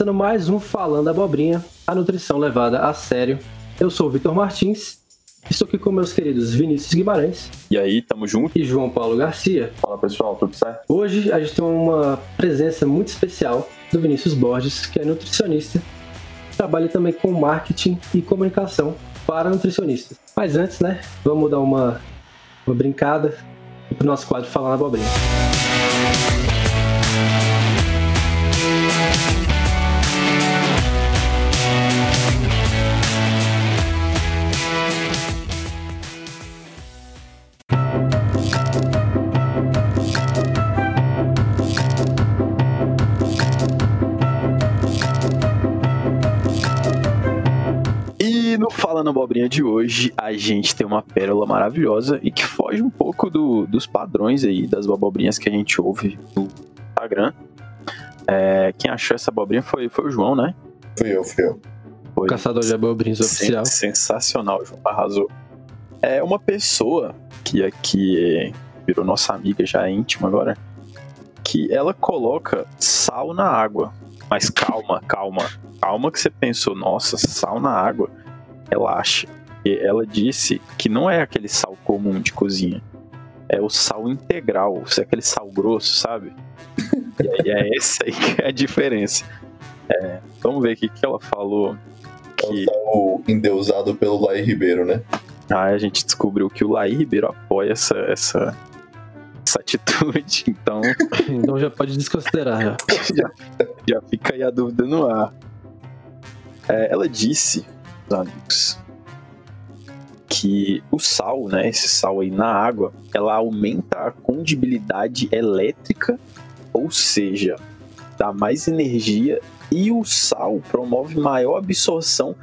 começando mais um Falando Abobrinha, a nutrição levada a sério. Eu sou o Vitor Martins, estou aqui com meus queridos Vinícius Guimarães. E aí, tamo junto? E João Paulo Garcia. Fala pessoal, tudo certo? Hoje a gente tem uma presença muito especial do Vinícius Borges, que é nutricionista, trabalha também com marketing e comunicação para nutricionistas. Mas antes, né, vamos dar uma, uma brincada para o nosso quadro Falando Abobrinha. Falando Abobrinha de hoje, a gente tem uma pérola maravilhosa e que foge um pouco do, dos padrões aí das abobrinhas que a gente ouve no Instagram. É, quem achou essa abobrinha foi, foi o João, né? Fui eu, fui eu. Foi. Caçador de abobrinhas oficial. Sensacional, João. Arrasou. É uma pessoa que aqui virou nossa amiga já íntima agora, que ela coloca sal na água. Mas calma, calma, calma que você pensou, nossa, sal na água relaxa. E ela disse que não é aquele sal comum de cozinha. É o sal integral, é aquele sal grosso, sabe? e aí é essa aí que é a diferença. É, vamos ver o que, que ela falou. Que... É o sal endeusado pelo Laí Ribeiro, né? Ah, a gente descobriu que o Laí Ribeiro apoia essa, essa, essa atitude, então. então já pode desconsiderar. Já. já, já fica aí a dúvida no ar. É, ela disse amigos, que o sal, né, esse sal aí na água, ela aumenta a condibilidade elétrica, ou seja, dá mais energia e o sal promove maior absorção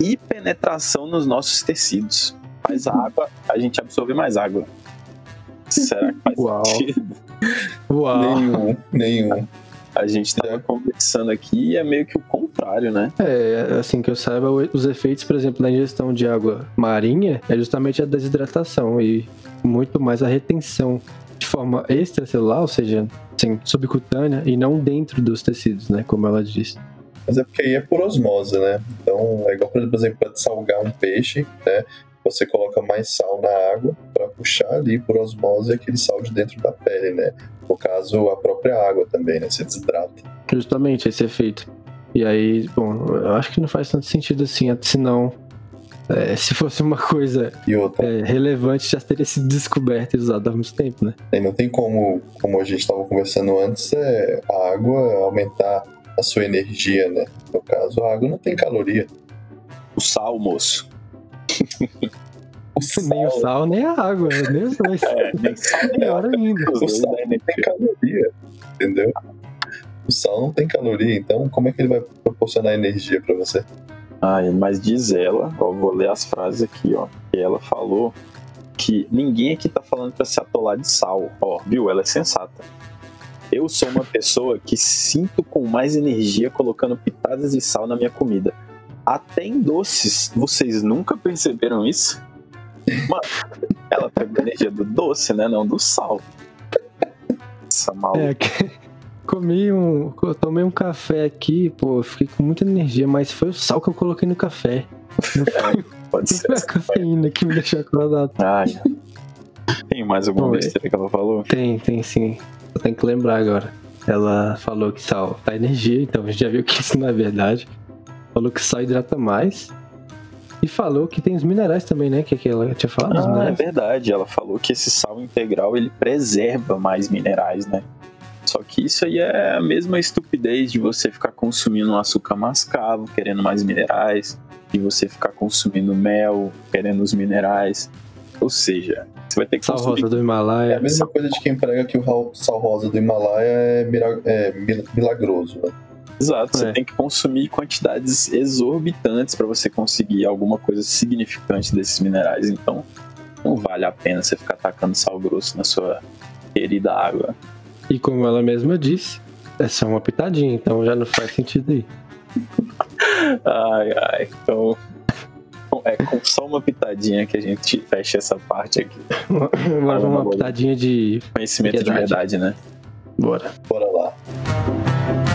e penetração nos nossos tecidos. Faz a água, a gente absorve mais água. Será que faz Uau. sentido? Uau. Nenhum, nenhum. A gente tava conversando aqui e é meio que o contrário, né? É, assim que eu saiba, os efeitos, por exemplo, da ingestão de água marinha é justamente a desidratação e muito mais a retenção de forma extracelular, ou seja, assim, subcutânea e não dentro dos tecidos, né? Como ela disse. Mas é porque aí é por osmose, né? Então, é igual, por exemplo, para salgar um peixe, né? Você coloca mais sal na água para puxar ali por osmose aquele sal de dentro da pele, né? No caso, a própria água também, né? Se desidrata. Justamente esse efeito. E aí, bom, eu acho que não faz tanto sentido assim, senão é, se fosse uma coisa é, relevante, já teria sido descoberta e usada há muito tempo, né? E não tem como, como a gente estava conversando antes, é, a água aumentar a sua energia, né? No caso, a água não tem caloria. O sal, moço. O sal. Nem o sal, nem a água. Nem os dois. É, nem sal, nem pior ainda. O sal nem tem caloria, entendeu? O sal não tem caloria, então como é que ele vai proporcionar energia para você? Ah, mas diz ela, ó, vou ler as frases aqui, ó. Que ela falou que ninguém aqui tá falando para se atolar de sal. Ó, viu? Ela é sensata. Eu sou uma pessoa que sinto com mais energia colocando pitadas de sal na minha comida. Até em doces. Vocês nunca perceberam isso? Mano, ela pega a energia do doce, né? Não do sal. Essa maluca. É, que... Comi um. Tomei um café aqui, pô, fiquei com muita energia, mas foi o sal que eu coloquei no café. Não foi, é, pode ser. Foi a cafeína que me deixou acordado. Ai. Tem mais alguma Bom, besteira que ela falou? Tem, tem sim. Eu tenho que lembrar agora. Ela falou que sal dá energia, então a gente já viu que isso não é verdade. Falou que sal hidrata mais. E falou que tem os minerais também, né? Que, que ela tinha falado. Ah, é verdade. Ela falou que esse sal integral ele preserva mais minerais, né? Só que isso aí é a mesma estupidez de você ficar consumindo um açúcar mascavo, querendo mais minerais, de você ficar consumindo mel, querendo os minerais. Ou seja, você vai ter que sal consumir... rosa do Himalaia. É a mesma coisa de quem prega que o sal rosa do Himalaia é, é milagroso, né? Exato, você é. tem que consumir quantidades exorbitantes para você conseguir alguma coisa significante desses minerais. Então, não vale a pena você ficar tacando sal grosso na sua querida água. E como ela mesma disse, é só uma pitadinha, então já não faz sentido aí. ai, ai, então. É com só uma pitadinha que a gente fecha essa parte aqui. Agora uma, uma pitadinha de. Conhecimento de verdade, né? Bora. Bora lá.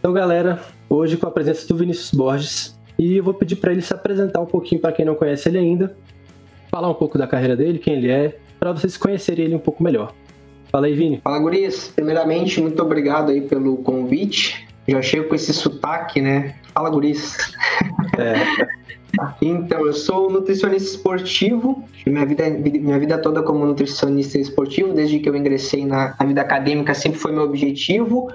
Então, galera, hoje com a presença do Vinícius Borges, e eu vou pedir para ele se apresentar um pouquinho para quem não conhece ele ainda, falar um pouco da carreira dele, quem ele é, para vocês conhecerem ele um pouco melhor. Fala aí, Vini. Fala, Gurias. Primeiramente, muito obrigado aí pelo convite. Já chego com esse sotaque, né? Fala, Guris. É. Então, eu sou nutricionista esportivo, minha vida, minha vida toda como nutricionista esportivo, desde que eu ingressei na, na vida acadêmica sempre foi meu objetivo.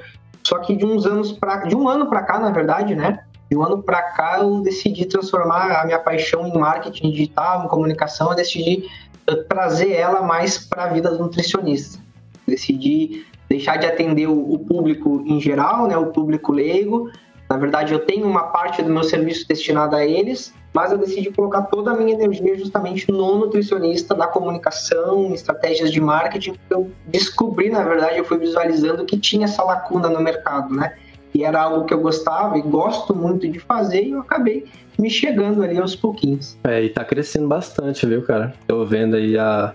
Só que de uns anos para de um ano para cá, na verdade, né? De um ano para cá eu decidi transformar a minha paixão em marketing digital, em comunicação, eu decidi eh, trazer ela mais para a vida do nutricionista. Decidi deixar de atender o, público em geral, né, o público leigo. Na verdade, eu tenho uma parte do meu serviço destinada a eles, mas eu decidi colocar toda a minha energia justamente no nutricionista, da comunicação, estratégias de marketing. Eu descobri, na verdade, eu fui visualizando que tinha essa lacuna no mercado, né? E era algo que eu gostava e gosto muito de fazer e eu acabei me chegando ali aos pouquinhos. É, e tá crescendo bastante, viu, cara? Tô vendo aí a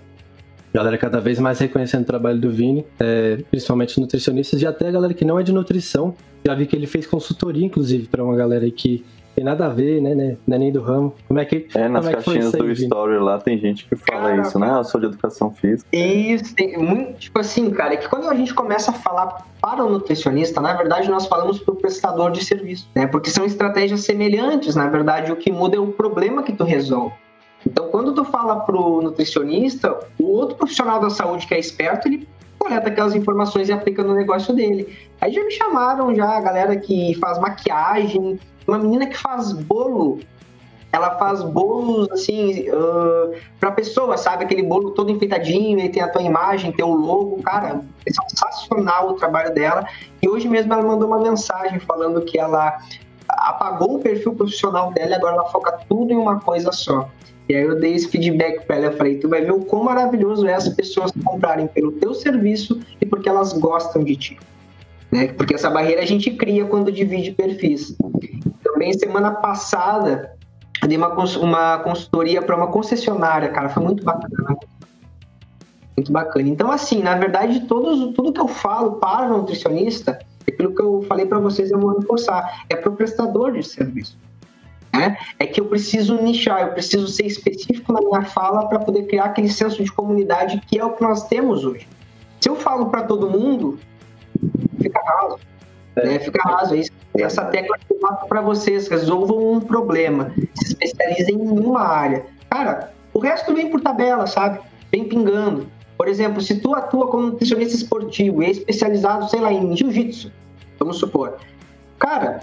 galera cada vez mais reconhecendo o trabalho do Vini, é, principalmente nutricionistas e até a galera que não é de nutrição. Já vi que ele fez consultoria, inclusive, para uma galera aí que tem nada a ver, né, né? Não é nem do ramo. Como é que. É, nas é caixinhas do Story lá tem gente que fala cara, isso, né? Eu sou de educação física. Isso, tem muito, tipo assim, cara, é que quando a gente começa a falar para o nutricionista, na verdade, nós falamos para o prestador de serviço, né? Porque são estratégias semelhantes, na verdade, o que muda é o problema que tu resolve. Então, quando tu fala pro nutricionista, o outro profissional da saúde que é esperto, ele coleta aquelas informações e aplica no negócio dele. Aí já me chamaram já a galera que faz maquiagem, uma menina que faz bolo. Ela faz bolos assim uh, para pessoa, sabe? Aquele bolo todo enfeitadinho, e tem a tua imagem, tem o logo, cara, é sensacional o trabalho dela. E hoje mesmo ela mandou uma mensagem falando que ela apagou o perfil profissional dela e agora ela foca tudo em uma coisa só. E aí eu dei esse feedback para ela, eu falei, tu vai ver o quão maravilhoso é as pessoas comprarem pelo teu serviço e porque elas gostam de ti. Né? Porque essa barreira a gente cria quando divide perfis. Também semana passada eu dei uma, uma consultoria para uma concessionária, cara, foi muito bacana. Muito bacana. Então, assim, na verdade, todos, tudo que eu falo para o nutricionista, aquilo que eu falei para vocês, eu vou reforçar, é para o prestador de serviço né? É que eu preciso nichar, eu preciso ser específico na minha fala para poder criar aquele senso de comunidade que é o que nós temos hoje. Se eu falo para todo mundo, fica raso. É. Né? Fica raso. Essa tecla que eu para vocês, resolvam um problema, se especializem em uma área. Cara, o resto vem por tabela, sabe? Vem pingando. Por exemplo, se tu atua como nutricionista esportivo e é especializado, sei lá, em jiu-jitsu, vamos supor. Cara,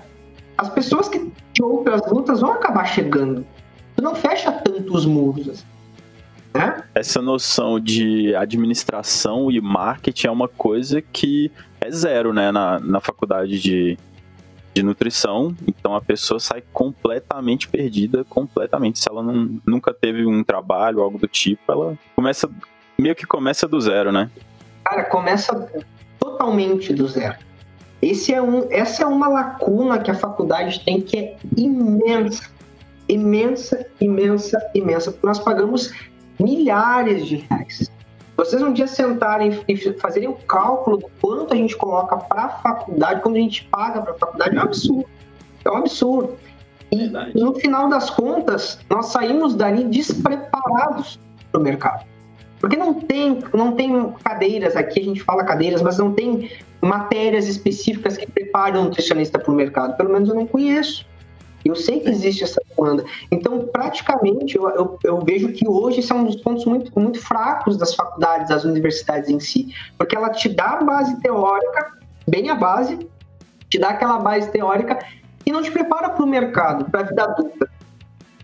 as pessoas que de outras lutas vão acabar chegando. Tu não fecha tantos muros. Assim, né? Essa noção de administração e marketing é uma coisa que é zero, né, na, na faculdade de, de nutrição. Então a pessoa sai completamente perdida, completamente. Se ela não, nunca teve um trabalho, algo do tipo, ela começa meio que começa do zero, né? Cara, começa totalmente do zero. Esse é um, essa é uma lacuna que a faculdade tem que é imensa, imensa, imensa, imensa, porque nós pagamos milhares de reais. Vocês um dia sentarem e fazerem o cálculo do quanto a gente coloca para a faculdade, quando a gente paga para a faculdade, é um absurdo. É um absurdo. E no final das contas, nós saímos dali despreparados para o mercado. Porque não tem, não tem cadeiras, aqui a gente fala cadeiras, mas não tem matérias específicas que preparam o nutricionista para o mercado. Pelo menos eu não conheço. Eu sei que existe essa demanda. Então, praticamente, eu, eu, eu, vejo que hoje são um dos pontos muito, muito fracos das faculdades, das universidades em si. Porque ela te dá a base teórica, bem a base, te dá aquela base teórica e não te prepara para o mercado, para a vida adulta.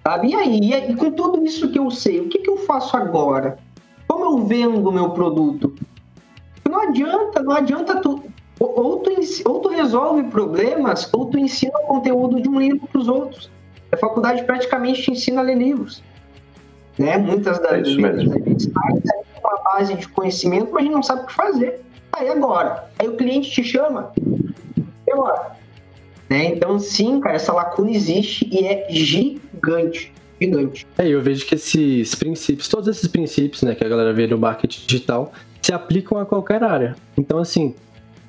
Sabe? E aí, e, com tudo isso que eu sei, o que, que eu faço agora? Como eu vendo o meu produto? Não adianta, não adianta tu. Ou tu, ou tu resolve problemas, ou tu ensina o conteúdo de um livro para os outros. A faculdade praticamente te ensina a ler livros. Né? Muitas das é vezes a gente sai com uma base de conhecimento, mas a gente não sabe o que fazer. Aí agora? Aí o cliente te chama. E agora? Né? Então, sim, cara, essa lacuna existe e é gigante gigante. É, eu vejo que esses princípios, todos esses princípios, né, que a galera vê no marketing digital, se aplicam a qualquer área. Então, assim,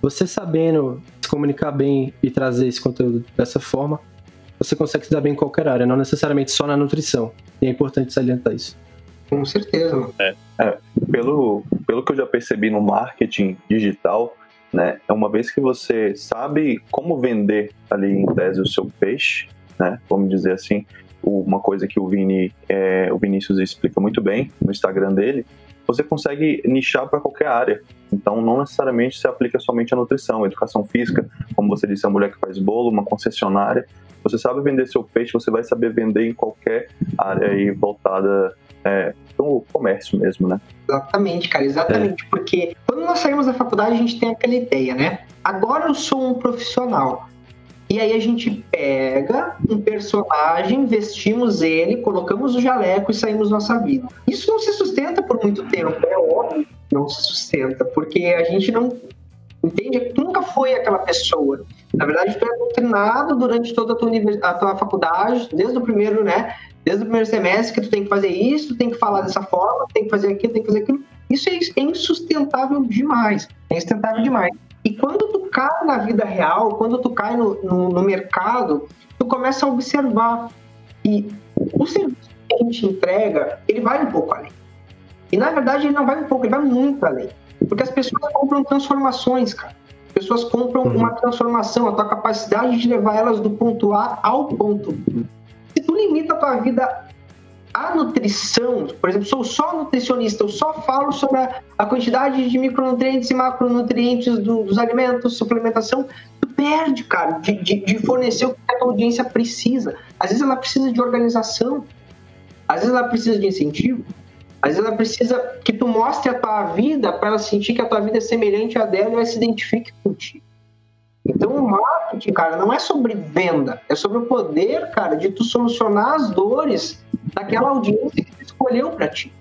você sabendo se comunicar bem e trazer esse conteúdo dessa forma, você consegue se dar bem em qualquer área, não necessariamente só na nutrição. E é importante salientar isso. Com certeza. É, é, pelo, pelo que eu já percebi no marketing digital, né, é uma vez que você sabe como vender ali em tese o seu peixe, né, vamos dizer assim, uma coisa que o Vini, é, o Vinícius explica muito bem no Instagram dele, você consegue nichar para qualquer área. Então, não necessariamente se aplica somente à nutrição, à educação física, como você disse, a mulher que faz bolo, uma concessionária. Você sabe vender seu peixe, você vai saber vender em qualquer área aí voltada é, para o comércio mesmo, né? Exatamente, cara, exatamente. É. Porque quando nós saímos da faculdade, a gente tem aquela ideia, né? Agora eu sou um profissional. E aí a gente pega um personagem, vestimos ele, colocamos o jaleco e saímos nossa vida. Isso não se sustenta por muito tempo, é óbvio não se sustenta, porque a gente não entende que nunca foi aquela pessoa. Na verdade, tu é doutrinado durante toda a tua, a tua faculdade, desde o primeiro, né? Desde o primeiro semestre que tu tem que fazer isso, tem que falar dessa forma, tem que fazer aquilo, tem que fazer aquilo. Isso é insustentável demais. É insustentável demais. E quando tu cai na vida real, quando tu cai no, no, no mercado, tu começa a observar. E o serviço que a gente entrega, ele vai um pouco além. E na verdade ele não vai um pouco, ele vai muito além. Porque as pessoas compram transformações, cara. As pessoas compram uhum. uma transformação, a tua capacidade de levar elas do ponto A ao ponto B. Se tu limita a tua vida a nutrição, por exemplo, sou só nutricionista, eu só falo sobre a, a quantidade de micronutrientes e macronutrientes do, dos alimentos, suplementação, tu perde, cara, de, de, de, fornecer o que a audiência precisa. Às vezes ela precisa de organização, às vezes ela precisa de incentivo, às vezes ela precisa que tu mostre a tua vida para ela sentir que a tua vida é semelhante à dela e ela se identifique contigo. Então, o marketing, cara, não é sobre venda, é sobre o poder, cara, de tu solucionar as dores daquela audiência que tu escolheu para ti.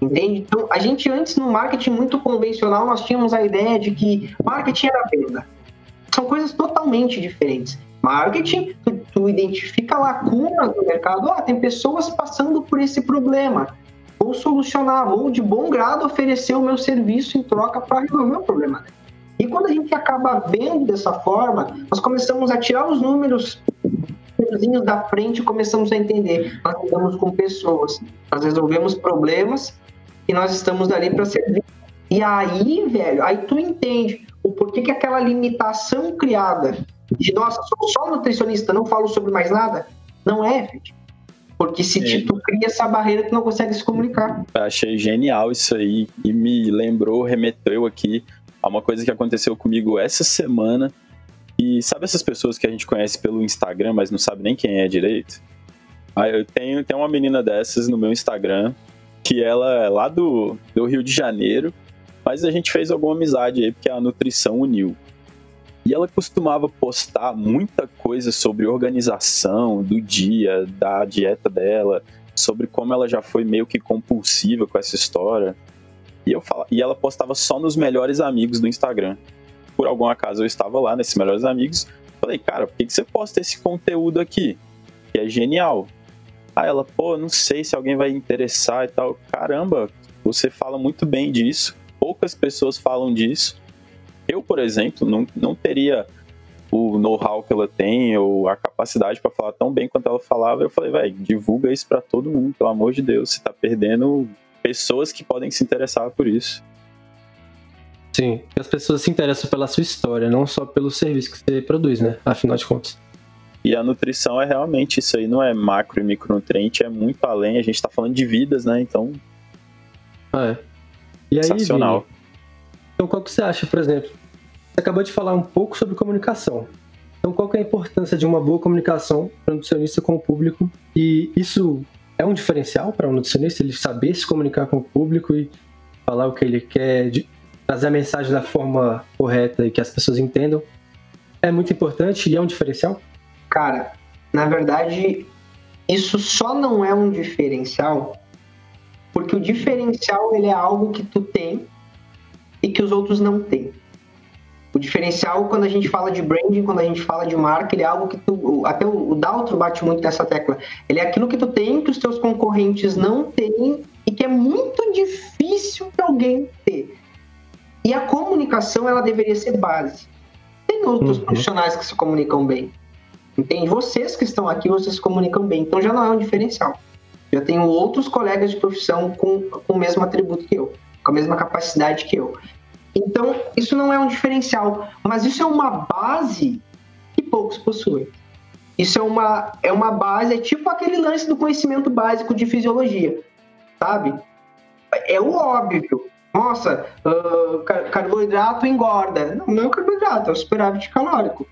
Entende? Então, a gente antes no marketing muito convencional, nós tínhamos a ideia de que marketing era venda. São coisas totalmente diferentes. Marketing, tu, tu identifica lacunas no mercado. Ah, tem pessoas passando por esse problema. Vou solucionar, vou de bom grado oferecer o meu serviço em troca para resolver o problema. E quando a gente acaba vendo dessa forma, nós começamos a tirar os números númerozinhos da frente começamos a entender. Nós lidamos com pessoas, nós resolvemos problemas e nós estamos ali para servir. E aí, velho, aí tu entende o porquê que aquela limitação criada de, nossa, sou só nutricionista, não falo sobre mais nada, não é. Porque se é. tu cria essa barreira, tu não consegue se comunicar. Eu achei genial isso aí e me lembrou, remeteu aqui a uma coisa que aconteceu comigo essa semana e sabe essas pessoas que a gente conhece pelo Instagram, mas não sabe nem quem é direito? Ah, eu tenho, tenho uma menina dessas no meu Instagram, que ela é lá do, do Rio de Janeiro, mas a gente fez alguma amizade aí, porque a nutrição uniu. E ela costumava postar muita coisa sobre organização do dia, da dieta dela, sobre como ela já foi meio que compulsiva com essa história. E, eu fala, e ela postava só nos melhores amigos do Instagram por algum acaso eu estava lá nesses melhores amigos. Falei, cara, por que, que você posta esse conteúdo aqui? Que é genial. Aí ela, pô, não sei se alguém vai interessar e tal. Caramba, você fala muito bem disso. Poucas pessoas falam disso. Eu, por exemplo, não, não teria o know-how que ela tem ou a capacidade para falar tão bem quanto ela falava. Eu falei, velho, divulga isso para todo mundo, pelo amor de Deus. Você tá perdendo pessoas que podem se interessar por isso. Sim, as pessoas se interessam pela sua história, não só pelo serviço que você produz, né? Afinal de contas. E a nutrição é realmente isso aí, não é macro e micronutriente, é muito além. A gente está falando de vidas, né? Então. Ah, é. E aí, Sensacional. Vini, então, qual que você acha, por exemplo? Você acabou de falar um pouco sobre comunicação. Então, qual que é a importância de uma boa comunicação para o nutricionista com o público? E isso é um diferencial para o um nutricionista, ele saber se comunicar com o público e falar o que ele quer, trazer a mensagem da forma correta e que as pessoas entendam é muito importante e é um diferencial? Cara, na verdade, isso só não é um diferencial porque o diferencial ele é algo que tu tem e que os outros não têm. O diferencial, quando a gente fala de branding, quando a gente fala de marca, ele é algo que tu. Até o Daltro bate muito nessa tecla. Ele é aquilo que tu tem que os teus concorrentes não têm e que é muito difícil para alguém ter. E a comunicação ela deveria ser base. Se tem outros uhum. profissionais que se comunicam bem. Entende? Vocês que estão aqui, vocês se comunicam bem. Então já não é um diferencial. Já tenho outros colegas de profissão com, com o mesmo atributo que eu, com a mesma capacidade que eu. Então, isso não é um diferencial, mas isso é uma base que poucos possuem. Isso é uma, é uma base, é tipo aquele lance do conhecimento básico de fisiologia, sabe? É o óbvio. Nossa, uh, carboidrato engorda. Não, não é o carboidrato, é o superávit calórico.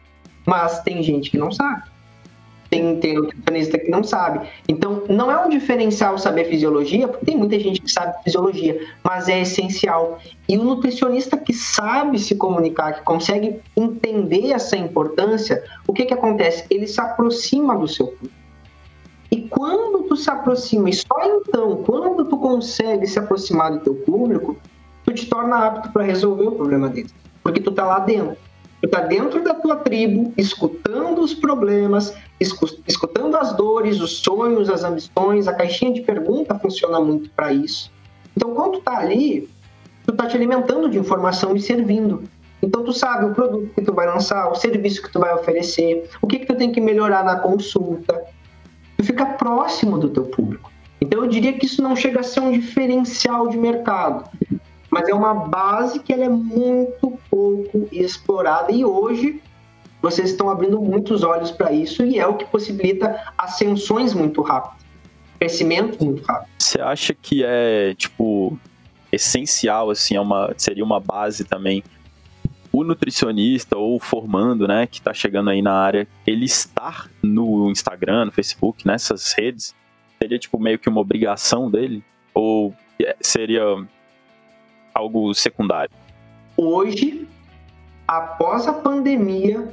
Mas tem gente que não sabe tem, tem nutricionista que não sabe. Então, não é um diferencial saber fisiologia, porque tem muita gente que sabe fisiologia, mas é essencial. E o nutricionista que sabe se comunicar, que consegue entender essa importância, o que que acontece? Ele se aproxima do seu público. E quando tu se aproxima, e só então, quando tu consegue se aproximar do teu público, tu te torna apto para resolver o problema dele. Porque tu tá lá dentro. Tu está dentro da tua tribo, escutando os problemas, escutando as dores, os sonhos, as ambições. A caixinha de pergunta funciona muito para isso. Então, quando tu está ali, tu está te alimentando de informação e servindo. Então, tu sabe o produto que tu vai lançar, o serviço que tu vai oferecer, o que que tu tem que melhorar na consulta. Tu fica próximo do teu público. Então, eu diria que isso não chega a ser um diferencial de mercado, mas é uma base que ela é muito pouco explorada e hoje vocês estão abrindo muitos olhos para isso e é o que possibilita ascensões muito rápidas, crescimento muito rápido. Você acha que é tipo essencial assim, é uma seria uma base também o nutricionista ou formando, né, que está chegando aí na área, ele estar no Instagram, no Facebook, nessas redes, seria tipo meio que uma obrigação dele ou é, seria algo secundário? Hoje, após a pandemia,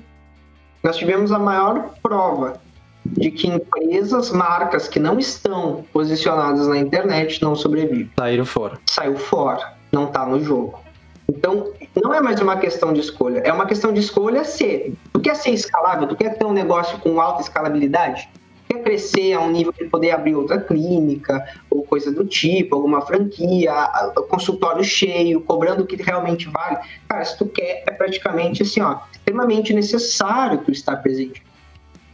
nós tivemos a maior prova de que empresas, marcas que não estão posicionadas na internet não sobrevivem. Saíram fora. Saiu fora, não está no jogo. Então, não é mais uma questão de escolha, é uma questão de escolha ser. Tu quer ser escalável? Tu quer ter um negócio com alta escalabilidade? quer crescer a um nível de poder abrir outra clínica ou coisa do tipo, alguma franquia, consultório cheio, cobrando o que realmente vale. Cara, se tu quer, é praticamente assim, ó, extremamente necessário tu estar presente.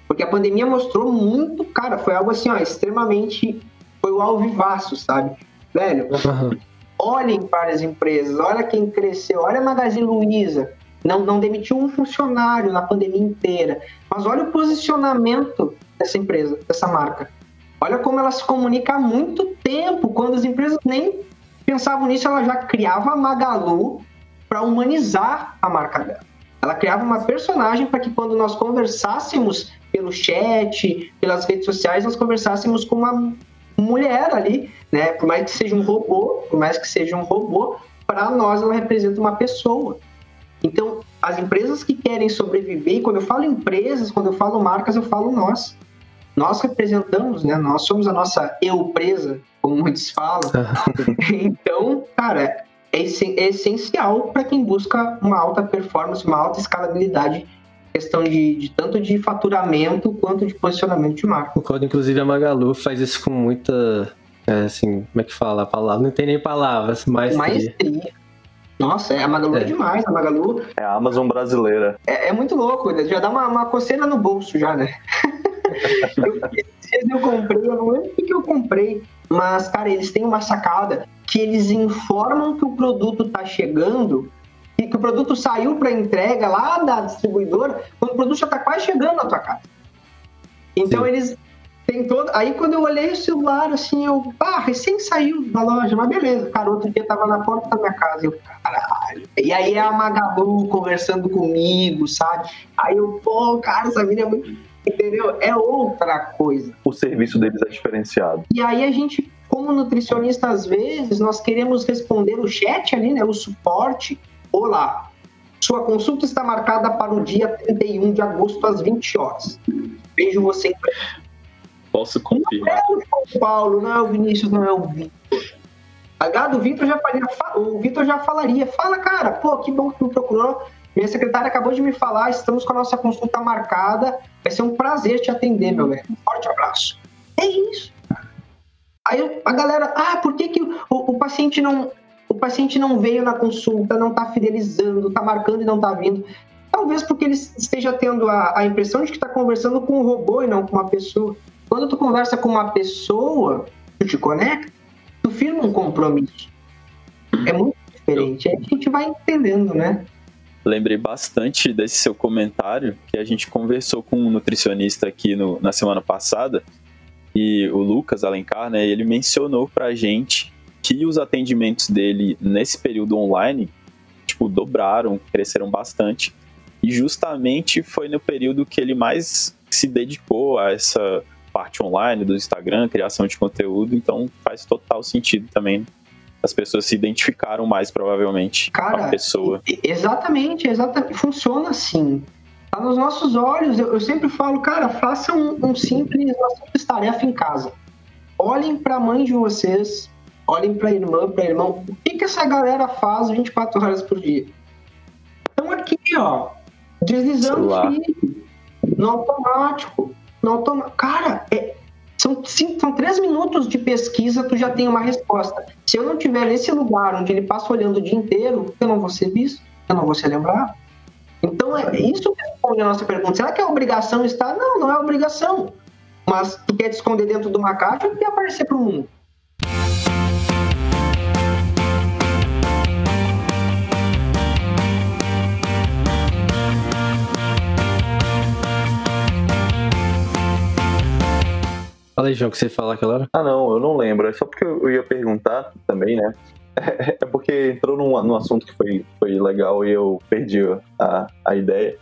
Porque a pandemia mostrou muito, cara, foi algo assim, ó, extremamente, foi o alvivaço, sabe? Velho, uhum. Olhem para as empresas, olha quem cresceu, olha a Magazine Luiza, não, não demitiu um funcionário na pandemia inteira, mas olha o posicionamento dessa empresa, dessa marca. Olha como ela se comunica há muito tempo, quando as empresas nem pensavam nisso, ela já criava a Magalu para humanizar a marca dela. Ela criava uma personagem para que quando nós conversássemos pelo chat, pelas redes sociais, nós conversássemos com uma mulher ali, né? Por mais que seja um robô, por mais que seja um robô, para nós ela representa uma pessoa. Então, as empresas que querem sobreviver, e quando eu falo empresas, quando eu falo marcas, eu falo nós nós representamos, né? Nós somos a nossa eu presa, como muitos falam. então, cara, é, é essencial para quem busca uma alta performance, uma alta escalabilidade questão de, de, tanto de faturamento quanto de posicionamento de marca. Concordo, inclusive a Magalu faz isso com muita, é, assim, como é que fala a palavra? Não tem nem palavras, mas maestria. Nossa, é, a Magalu é. é. demais, a Magalu. É a Amazon brasileira. É, é muito louco, já dá uma, uma coceira no bolso já, né? eu, eu comprei, eu não lembro o que eu comprei, mas, cara, eles têm uma sacada que eles informam que o produto tá chegando que o produto saiu para entrega lá da distribuidora quando o produto já tá quase chegando na tua casa. Então Sim. eles têm todo. Aí quando eu olhei o celular, assim, eu, ah, recém saiu da loja, mas beleza, cara, outro dia tava na porta da minha casa, eu, caralho. E aí é a Magalu conversando comigo, sabe? Aí eu, pô, cara, essa mina é muito entendeu? É outra coisa. O serviço deles é diferenciado. E aí a gente, como nutricionista, às vezes, nós queremos responder o chat ali, né? O suporte. Olá, sua consulta está marcada para o dia 31 de agosto, às 20 horas. Vejo você em Posso confirmar. Não é o São Paulo, não é o Vinícius, não é o Vitor. Agado, o Vitor já falaria, o Vitor já falaria, fala, cara, pô, que bom que tu me procurou. Minha secretária acabou de me falar, estamos com a nossa consulta marcada. Vai ser um prazer te atender, meu velho. Um forte abraço. É isso. Aí a galera, ah, por que, que o, o, paciente não o paciente não veio na consulta, não está fidelizando, está marcando e não está vindo? Talvez porque ele esteja tendo a, a impressão de que está conversando com um robô e não com uma pessoa. Quando tu conversa com uma pessoa, tu te conecta, tu firma um compromisso. É muito diferente. Aí a gente vai entendendo, né? Lembrei bastante desse seu comentário que a gente conversou com um nutricionista aqui no, na semana passada e o Lucas Alencar, né, ele mencionou pra gente que os atendimentos dele nesse período online, tipo, dobraram, cresceram bastante. E justamente foi no período que ele mais se dedicou a essa parte online do Instagram, criação de conteúdo, então faz total sentido também. As pessoas se identificaram mais, provavelmente, Cara, com a pessoa. Exatamente, exatamente. Funciona assim. Tá nos nossos olhos. Eu, eu sempre falo, cara, façam um, um simples, uma simples tarefa em casa. Olhem para a mãe de vocês, olhem para a irmã, para irmão. O que, que essa galera faz 24 horas por dia? Estão aqui, ó, deslizando o feed, no automático. No automático. Cara, é, são, cinco, são três minutos de pesquisa, tu já tem uma resposta. Se eu não tiver nesse lugar onde ele passa olhando o dia inteiro, eu não vou ser visto, eu não vou ser lembrado. Então, é isso que responde a nossa pergunta. Será que é obrigação estar? Não, não é obrigação. Mas tu quer te esconder dentro de uma caixa ou quer aparecer para o mundo? Fala aí, João, o que você ia falar aquela hora? Ah, não, eu não lembro. É só porque eu ia perguntar também, né? É porque entrou num, num assunto que foi, foi legal e eu perdi a, a ideia.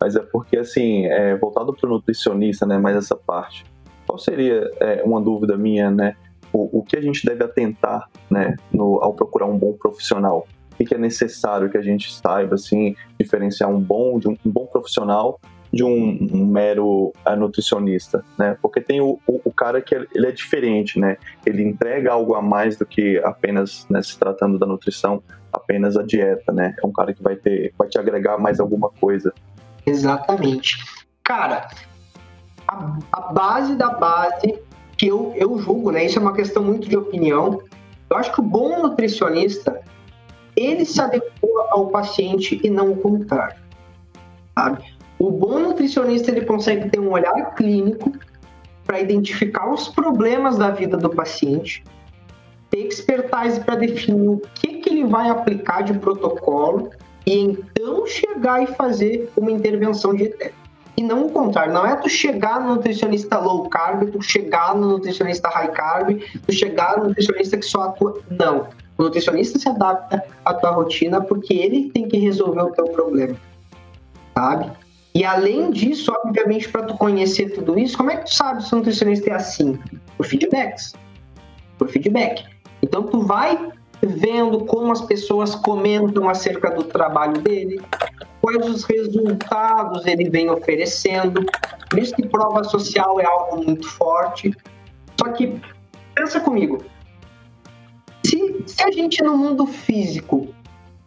Mas é porque, assim, é, voltado para o nutricionista, né? Mais essa parte. Qual seria é, uma dúvida minha, né? O, o que a gente deve atentar, né? No, ao procurar um bom profissional? O que é necessário que a gente saiba, assim, diferenciar um bom, de um, um bom profissional de um, um mero uh, nutricionista, né? Porque tem o, o, o, cara que ele é diferente, né? Ele entrega algo a mais do que apenas, né, se tratando da nutrição, apenas a dieta, né? É um cara que vai ter, vai te agregar mais alguma coisa. Exatamente. Cara, a, a base da base que eu, eu julgo, né? Isso é uma questão muito de opinião. Eu acho que o bom nutricionista ele se adequa ao paciente e não o contrário. Sabe? O bom nutricionista ele consegue ter um olhar clínico para identificar os problemas da vida do paciente, ter expertise para definir o que, que ele vai aplicar de protocolo e então chegar e fazer uma intervenção dietética. E não o contrário, não é tu chegar no nutricionista low carb, tu chegar no nutricionista high carb, tu chegar no nutricionista que só atua. Não. O nutricionista se adapta à tua rotina porque ele tem que resolver o teu problema. Sabe? E além disso, obviamente, para tu conhecer tudo isso, como é que tu sabe se o nutricionista é assim? Por feedbacks. Por feedback. Então tu vai vendo como as pessoas comentam acerca do trabalho dele, quais os resultados ele vem oferecendo. Por isso que prova social é algo muito forte. Só que, pensa comigo, se, se a gente no mundo físico,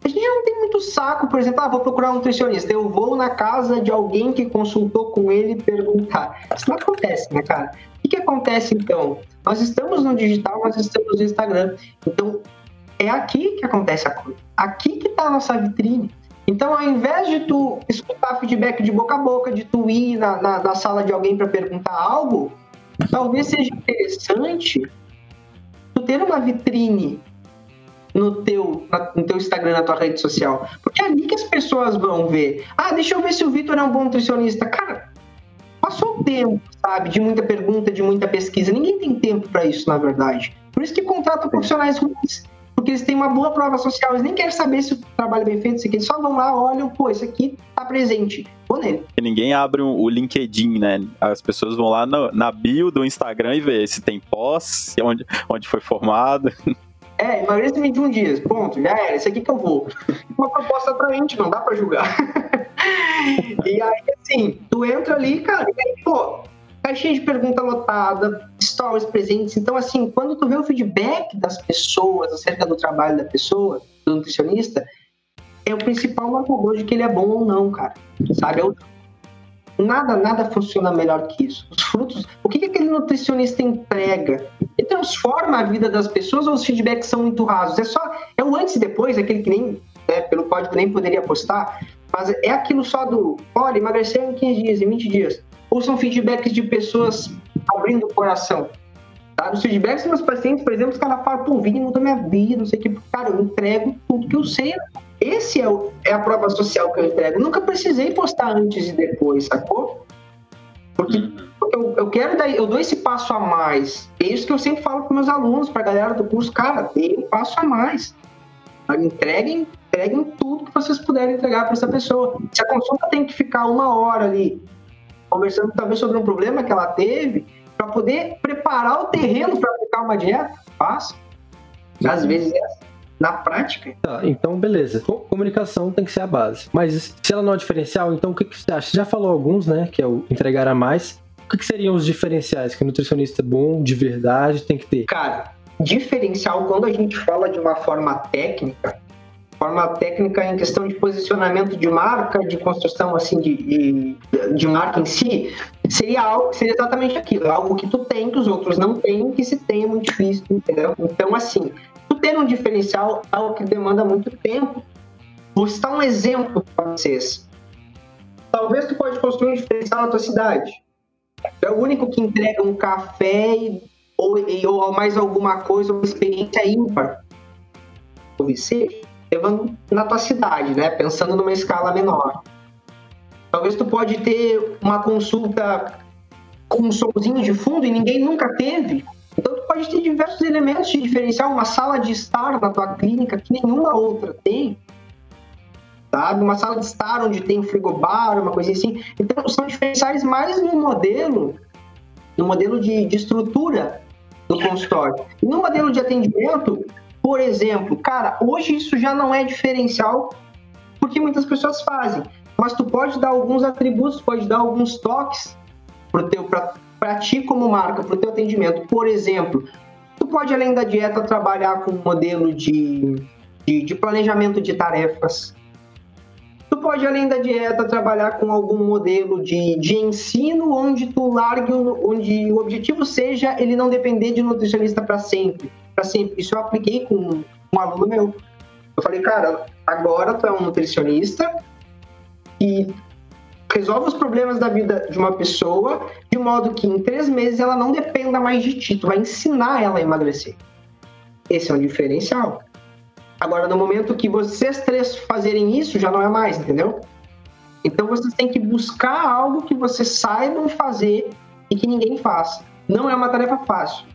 a gente não tem muito saco, por exemplo, ah, vou procurar um nutricionista, eu vou na casa de alguém que consultou com ele perguntar. Isso não acontece, né, cara? O que, que acontece então? Nós estamos no digital, nós estamos no Instagram. Então, é aqui que acontece a coisa. Aqui que está a nossa vitrine. Então, ao invés de tu escutar feedback de boca a boca, de tu ir na, na, na sala de alguém para perguntar algo, talvez seja interessante tu ter uma vitrine no teu, no teu Instagram, na tua rede social. Porque é ali que as pessoas vão ver. Ah, deixa eu ver se o Vitor é um bom nutricionista. Cara, passou o tempo, sabe? De muita pergunta, de muita pesquisa. Ninguém tem tempo para isso, na verdade. Por isso que contratam profissionais ruins porque eles têm uma boa prova social, eles nem querem saber se o trabalho é bem feito, se eles só vão lá, olham, pô, isso aqui tá presente, vou nele. E ninguém abre o LinkedIn, né? As pessoas vão lá no, na bio do Instagram e vê se tem pós, onde, onde foi formado. É, emagreça 21 dias, ponto, já era, esse aqui que eu vou. Uma proposta atraente, não dá pra julgar. e aí, assim, tu entra ali, cara, e aí, pô, caixinha de pergunta lotada, stories presentes. Então, assim, quando tu vê o feedback das pessoas acerca do trabalho da pessoa, do nutricionista, é o principal marcador de que ele é bom ou não, cara. Sabe? Eu, nada, nada funciona melhor que isso. Os frutos, o que, que aquele nutricionista entrega? Ele transforma a vida das pessoas ou os feedbacks são muito rasos? É só, é o antes e depois, aquele que nem, né, pelo código nem poderia postar. Mas é aquilo só do, olha, emagreceu em 15 dias, em 20 dias. Ou são feedbacks de pessoas abrindo o coração. Tá? Os feedbacks dos meus pacientes, por exemplo, os caras falam, pô, Vini mudou minha vida, não sei o que. Cara, eu entrego tudo que eu sei. Esse é, o, é a prova social que eu entrego. nunca precisei postar antes e depois, sacou? Porque, porque eu, eu, quero dar, eu dou esse passo a mais. É isso que eu sempre falo para meus alunos, para a galera do curso, cara, dê um passo a mais. Entreguem, entreguem tudo que vocês puderem entregar para essa pessoa. Se a consulta tem que ficar uma hora ali conversando talvez sobre um problema que ela teve, para poder preparar o terreno para aplicar uma dieta, faça. Às vezes é assim na prática. Tá, então beleza. Comunicação tem que ser a base. Mas se ela não é diferencial, então o que, que você acha? Você já falou alguns, né? Que é o entregar a mais. O que, que seriam os diferenciais que o nutricionista bom, de verdade, tem que ter? Cara, diferencial, quando a gente fala de uma forma técnica, forma técnica em questão de posicionamento de marca, de construção assim de, de, de, marca em si, seria algo seria exatamente aquilo, algo que tu tem que os outros não têm, que se tem é muito difícil, entendeu? Então assim, ter um diferencial algo que demanda muito tempo. Vou citar um exemplo para vocês. Talvez tu pode construir um diferencial na tua cidade. É o único que entrega um café ou, ou mais alguma coisa, uma experiência ímpar. Ou seja, levando na tua cidade, né? Pensando numa escala menor. Talvez tu pode ter uma consulta com um somzinho de fundo e ninguém nunca teve pode ter diversos elementos de diferencial, uma sala de estar na tua clínica que nenhuma outra tem, sabe? Uma sala de estar onde tem um frigobar, uma coisa assim. Então, são diferenciais mais no modelo, no modelo de, de estrutura do consultório. E no modelo de atendimento, por exemplo, cara, hoje isso já não é diferencial porque muitas pessoas fazem, mas tu pode dar alguns atributos, pode dar alguns toques pra, para ti como marca, para o teu atendimento. Por exemplo, tu pode além da dieta trabalhar com um modelo de, de, de planejamento de tarefas. Tu pode além da dieta trabalhar com algum modelo de, de ensino onde tu largue, onde o objetivo seja ele não depender de nutricionista para sempre, para sempre. Isso eu apliquei com um aluno meu. Eu falei, cara, agora tu é um nutricionista e resolve os problemas da vida de uma pessoa de modo que em três meses ela não dependa mais de ti, tu vai ensinar ela a emagrecer. Esse é um diferencial. Agora, no momento que vocês três fazerem isso, já não é mais, entendeu? Então vocês têm que buscar algo que vocês saibam fazer e que ninguém faça. Não é uma tarefa fácil.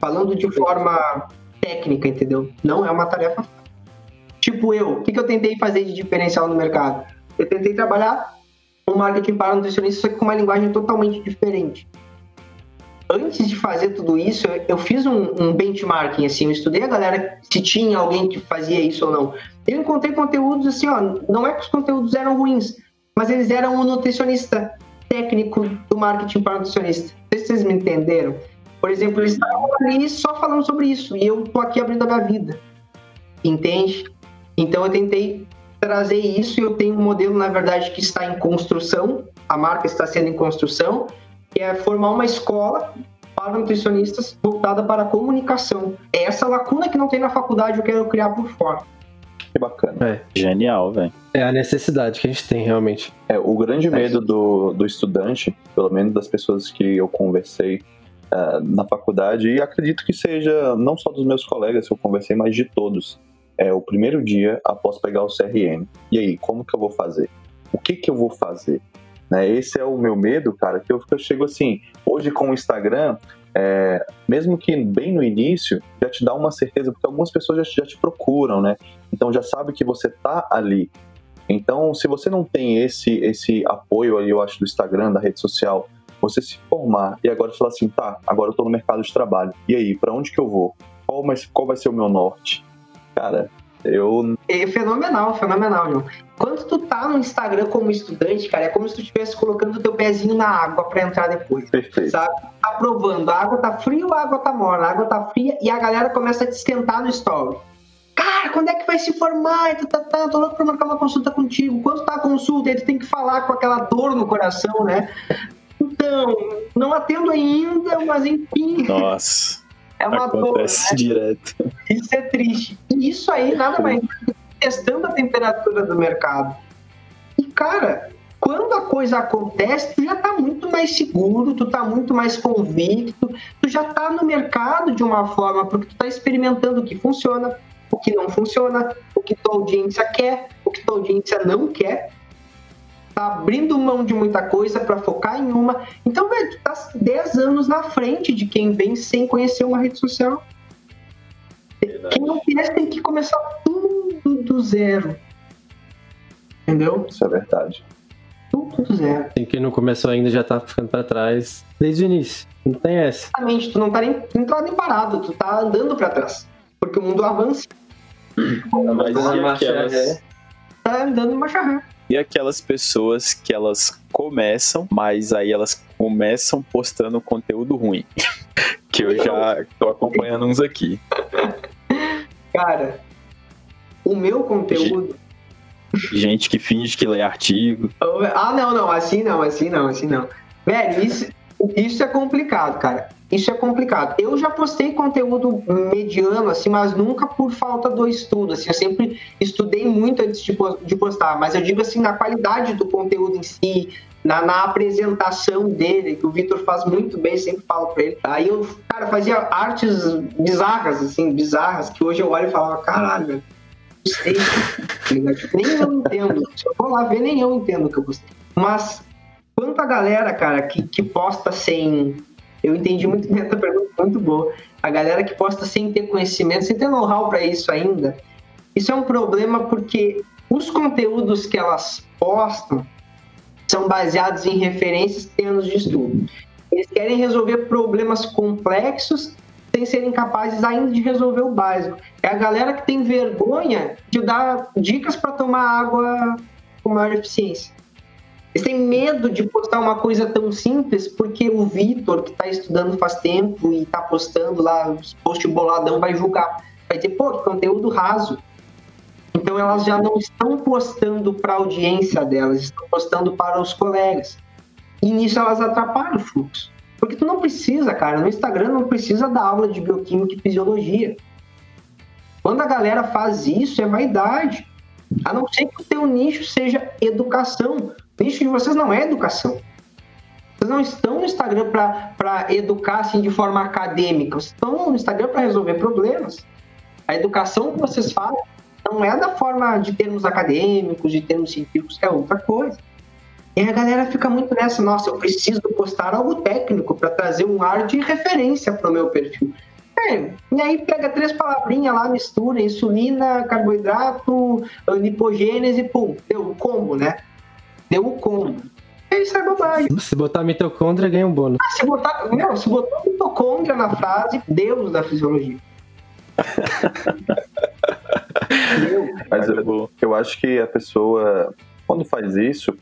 Falando de forma técnica, entendeu? Não é uma tarefa fácil. Tipo eu, o que, que eu tentei fazer de diferencial no mercado? Eu tentei trabalhar um marketing para nutricionista, só que com uma linguagem totalmente diferente. Antes de fazer tudo isso, eu, fiz um, um, benchmarking, assim, eu estudei a galera se tinha alguém que fazia isso ou não. Eu encontrei conteúdos assim, ó, não é que os conteúdos eram ruins, mas eles eram um nutricionista técnico do marketing para nutricionista. Não sei se vocês me entenderam. Por exemplo, eles estavam ali só falando sobre isso e eu tô aqui abrindo a minha vida. Entende? Então eu tentei trazer isso e eu tenho um modelo, na verdade, que está em construção, a marca está sendo em construção, que é formar uma escola para nutricionistas voltada para a comunicação. É essa lacuna que não tem na faculdade, eu quero criar por fora. Que bacana. É. Genial, velho. É a necessidade que a gente tem, realmente. É, o grande medo do, do estudante, pelo menos das pessoas que eu conversei uh, na faculdade, e acredito que seja não só dos meus colegas que eu conversei, mas de todos, é o primeiro dia após pegar o CRM. E aí, como que eu vou fazer? O que que eu vou fazer? Né? Esse é o meu medo, cara, que eu, eu chego assim, hoje com o Instagram, é, mesmo que bem no início, já te dá uma certeza, porque algumas pessoas já, já te procuram, né? Então já sabe que você tá ali. Então, se você não tem esse esse apoio ali, eu acho, do Instagram, da rede social, você se formar e agora falar assim, tá, agora eu tô no mercado de trabalho. E aí, para onde que eu vou? Qual, mas, qual vai ser o meu norte? Cara, eu. É fenomenal, fenomenal, João. Quando tu tá no Instagram como estudante, cara, é como se tu estivesse colocando teu pezinho na água para entrar depois. Perfeito. Sabe? Tá provando, a água tá fria ou a água tá morna? A água tá fria e a galera começa a te esquentar no story. Cara, quando é que vai se formar? Tá, tá, tô louco pra marcar uma consulta contigo. Quando tá a consulta, aí tu tem que falar com aquela dor no coração, né? Então, não atendo ainda, mas enfim. Nossa. É uma Acontece dor, né? direto. Isso é triste. E isso aí nada mais testando a temperatura do mercado. cara, quando a coisa acontece, tu já tá muito mais seguro, tu tá muito mais convicto, tu já tá no mercado de uma forma, porque tu tá experimentando o que funciona, o que não funciona, o que tua audiência quer, o que tua audiência não quer. Tá abrindo mão de muita coisa para focar em uma. Então, velho, tu tá 10 anos na frente de quem vem sem conhecer uma rede social. Verdade. Quem não conhece tem que começar tudo do zero. Entendeu? Isso é verdade. Tudo do zero. Tem quem não começou ainda já tá ficando pra trás desde o início. Não tem essa. Exatamente, tu não tá nem, não tá nem parado, tu tá andando para trás. Porque o mundo avança, Mas Uma e marcha aquelas, ré. tá andando em marcha ré. E aquelas pessoas que elas começam, mas aí elas começam postando conteúdo ruim. que eu já tô acompanhando uns aqui. Cara, o meu conteúdo. Gente que finge que lê artigo. Ah, não, não, assim não, assim não, assim não. Velho, isso, isso é complicado, cara. Isso é complicado. Eu já postei conteúdo mediano, assim, mas nunca por falta do estudo. Assim, eu sempre estudei muito antes de, po- de postar, mas eu digo assim, na qualidade do conteúdo em si, na, na apresentação dele, que o Vitor faz muito bem, sempre falo pra ele. Aí eu, cara, fazia artes bizarras, assim, bizarras, que hoje eu olho e falo, caralho, não sei, tá nem eu entendo. Se eu for lá ver, nem eu entendo o que eu postei. Mas quanta galera, cara, que, que posta sem. Eu entendi muito bem essa pergunta, muito boa. A galera que posta sem ter conhecimento, sem ter know-how para isso ainda. Isso é um problema porque os conteúdos que elas postam são baseados em referências e anos de estudo. Eles querem resolver problemas complexos sem serem capazes ainda de resolver o básico. É a galera que tem vergonha de dar dicas para tomar água com maior eficiência. Eles têm medo de postar uma coisa tão simples porque o Vitor, que está estudando faz tempo e está postando lá os post boladão, vai julgar. Vai dizer, pô, que conteúdo raso. Então elas já não estão postando para a audiência delas, estão postando para os colegas. E nisso elas atrapalham o fluxo. Porque tu não precisa, cara, no Instagram não precisa dar aula de bioquímica e fisiologia. Quando a galera faz isso, é vaidade. A não ser que o teu nicho seja educação. O de vocês não é educação. Vocês não estão no Instagram para educar assim, de forma acadêmica. Vocês estão no Instagram para resolver problemas. A educação que vocês fazem não é da forma de termos acadêmicos, de termos científicos, é outra coisa. E a galera fica muito nessa, nossa, eu preciso postar algo técnico para trazer um ar de referência para o meu perfil. É, e aí pega três palavrinhas lá, mistura, insulina, carboidrato, lipogênese, pum, deu o combo, né? Deu o combo. É isso é bobagem. Se botar mitocôndria, ganha um bônus. Ah, se botar, meu, se botar mitocôndria na frase, Deus da fisiologia. Mas eu, eu acho que a pessoa, quando faz isso,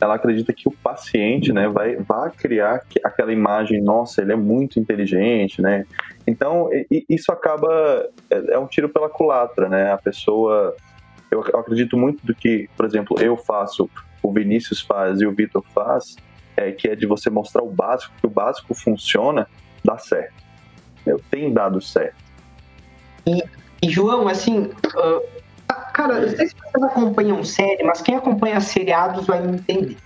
ela acredita que o paciente, né, vai, vai criar que- aquela imagem, nossa, ele é muito inteligente, né? Então, isso acaba, é, é um tiro pela culatra, né? A pessoa, eu acredito muito do que, por exemplo, eu faço, o Vinícius faz e o Vitor faz, é, que é de você mostrar o básico, que o básico funciona, dá certo. Eu tenho dado certo. E, João, assim, ah, cara, não sei se vocês acompanham série, mas quem acompanha seriados vai entender.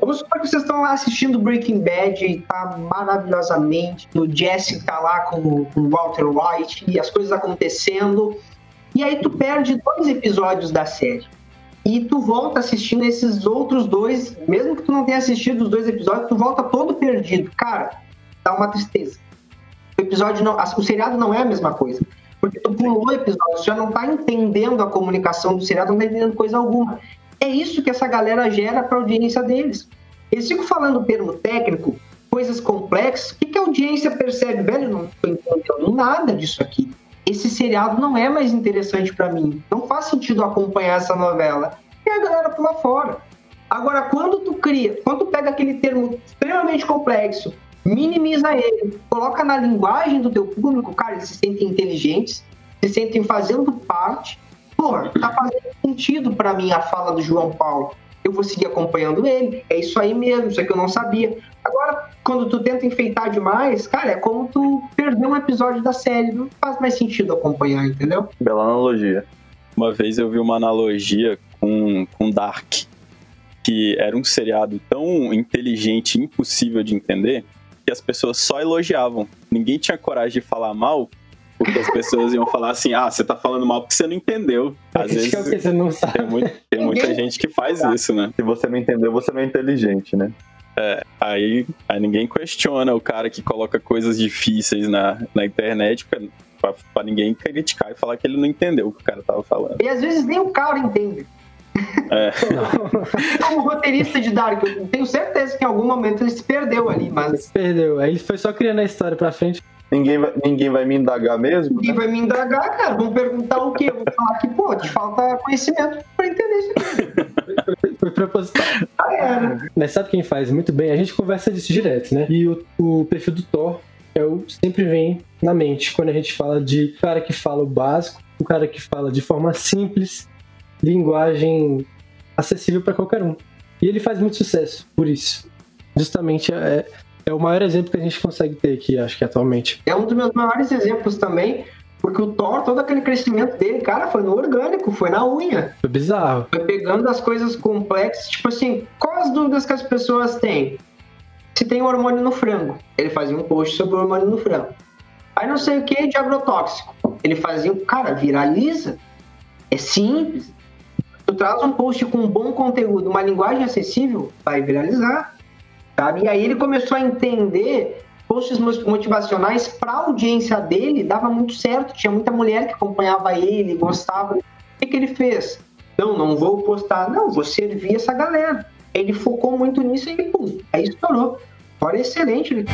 Vamos supor que vocês estão lá assistindo Breaking Bad e tá maravilhosamente, o Jesse tá lá com o Walter White e as coisas acontecendo, e aí tu perde dois episódios da série. E tu volta assistindo esses outros dois, mesmo que tu não tenha assistido os dois episódios, tu volta todo perdido. Cara, dá uma tristeza. O episódio não, o seriado não é a mesma coisa. Porque tu pulou o episódio, você já não tá entendendo a comunicação do seriado, não tá entendendo coisa alguma. É isso que essa galera gera pra audiência deles. Eles ficam falando termo técnico, coisas complexas. O que, que a audiência percebe? Velho, não tô entendendo nada disso aqui. Esse seriado não é mais interessante pra mim. Não faz sentido acompanhar essa novela. E a galera pula fora. Agora, quando tu cria, quando tu pega aquele termo extremamente complexo, minimiza ele, coloca na linguagem do teu público, cara, eles se sentem inteligentes, se sentem fazendo parte. Pô, tá fazendo sentido pra mim a fala do João Paulo. Eu vou seguir acompanhando ele. É isso aí mesmo, isso que eu não sabia. Agora, quando tu tenta enfeitar demais, cara, é como tu perder um episódio da série. Não faz mais sentido acompanhar, entendeu? Bela analogia. Uma vez eu vi uma analogia com, com Dark. que era um seriado tão inteligente e impossível de entender que as pessoas só elogiavam. Ninguém tinha coragem de falar mal, porque as pessoas iam falar assim: ah, você tá falando mal porque você não entendeu. Às vezes é o que você não sabe. tem, muito- tem muita gente que faz isso, né? Se você não entendeu, você não é inteligente, né? Aí, aí ninguém questiona o cara que coloca coisas difíceis na, na internet pra, pra, ninguém criticar e falar que ele não entendeu o que o cara tava falando. E às vezes nem o cara entende. É. Como roteirista de Dark, eu tenho certeza que em algum momento ele se perdeu ali, mas Se perdeu. Aí ele foi só criando a história pra frente. Ninguém vai, ninguém vai me indagar mesmo? ninguém vai me indagar, cara. Vão perguntar o quê? Eu vou falar que, pô, te falta conhecimento pra entender isso aqui. Foi proposital. Ah, era. Mas sabe quem faz muito bem? A gente conversa disso direto, né? E o, o perfil do Thor é o sempre vem na mente quando a gente fala de cara que fala o básico, o cara que fala de forma simples, linguagem acessível para qualquer um. E ele faz muito sucesso por isso. Justamente é, é o maior exemplo que a gente consegue ter aqui, acho que atualmente. É um dos meus maiores exemplos também, porque o Thor, todo aquele crescimento dele, cara, foi no orgânico, foi na unha. Foi bizarro. Foi pegando as coisas complexas, tipo assim, quais as dúvidas que as pessoas têm? Se tem hormônio no frango. Ele fazia um post sobre o hormônio no frango. Aí não sei o que de agrotóxico. Ele fazia, cara, viraliza. É simples. Tu traz um post com um bom conteúdo, uma linguagem acessível, vai viralizar. Sabe? E aí ele começou a entender posts motivacionais para a audiência dele, dava muito certo. Tinha muita mulher que acompanhava ele, gostava. O que, que ele fez? Não, não vou postar. Não, vou servir essa galera. Ele focou muito nisso e pum, aí estourou. Fora excelente. Ele...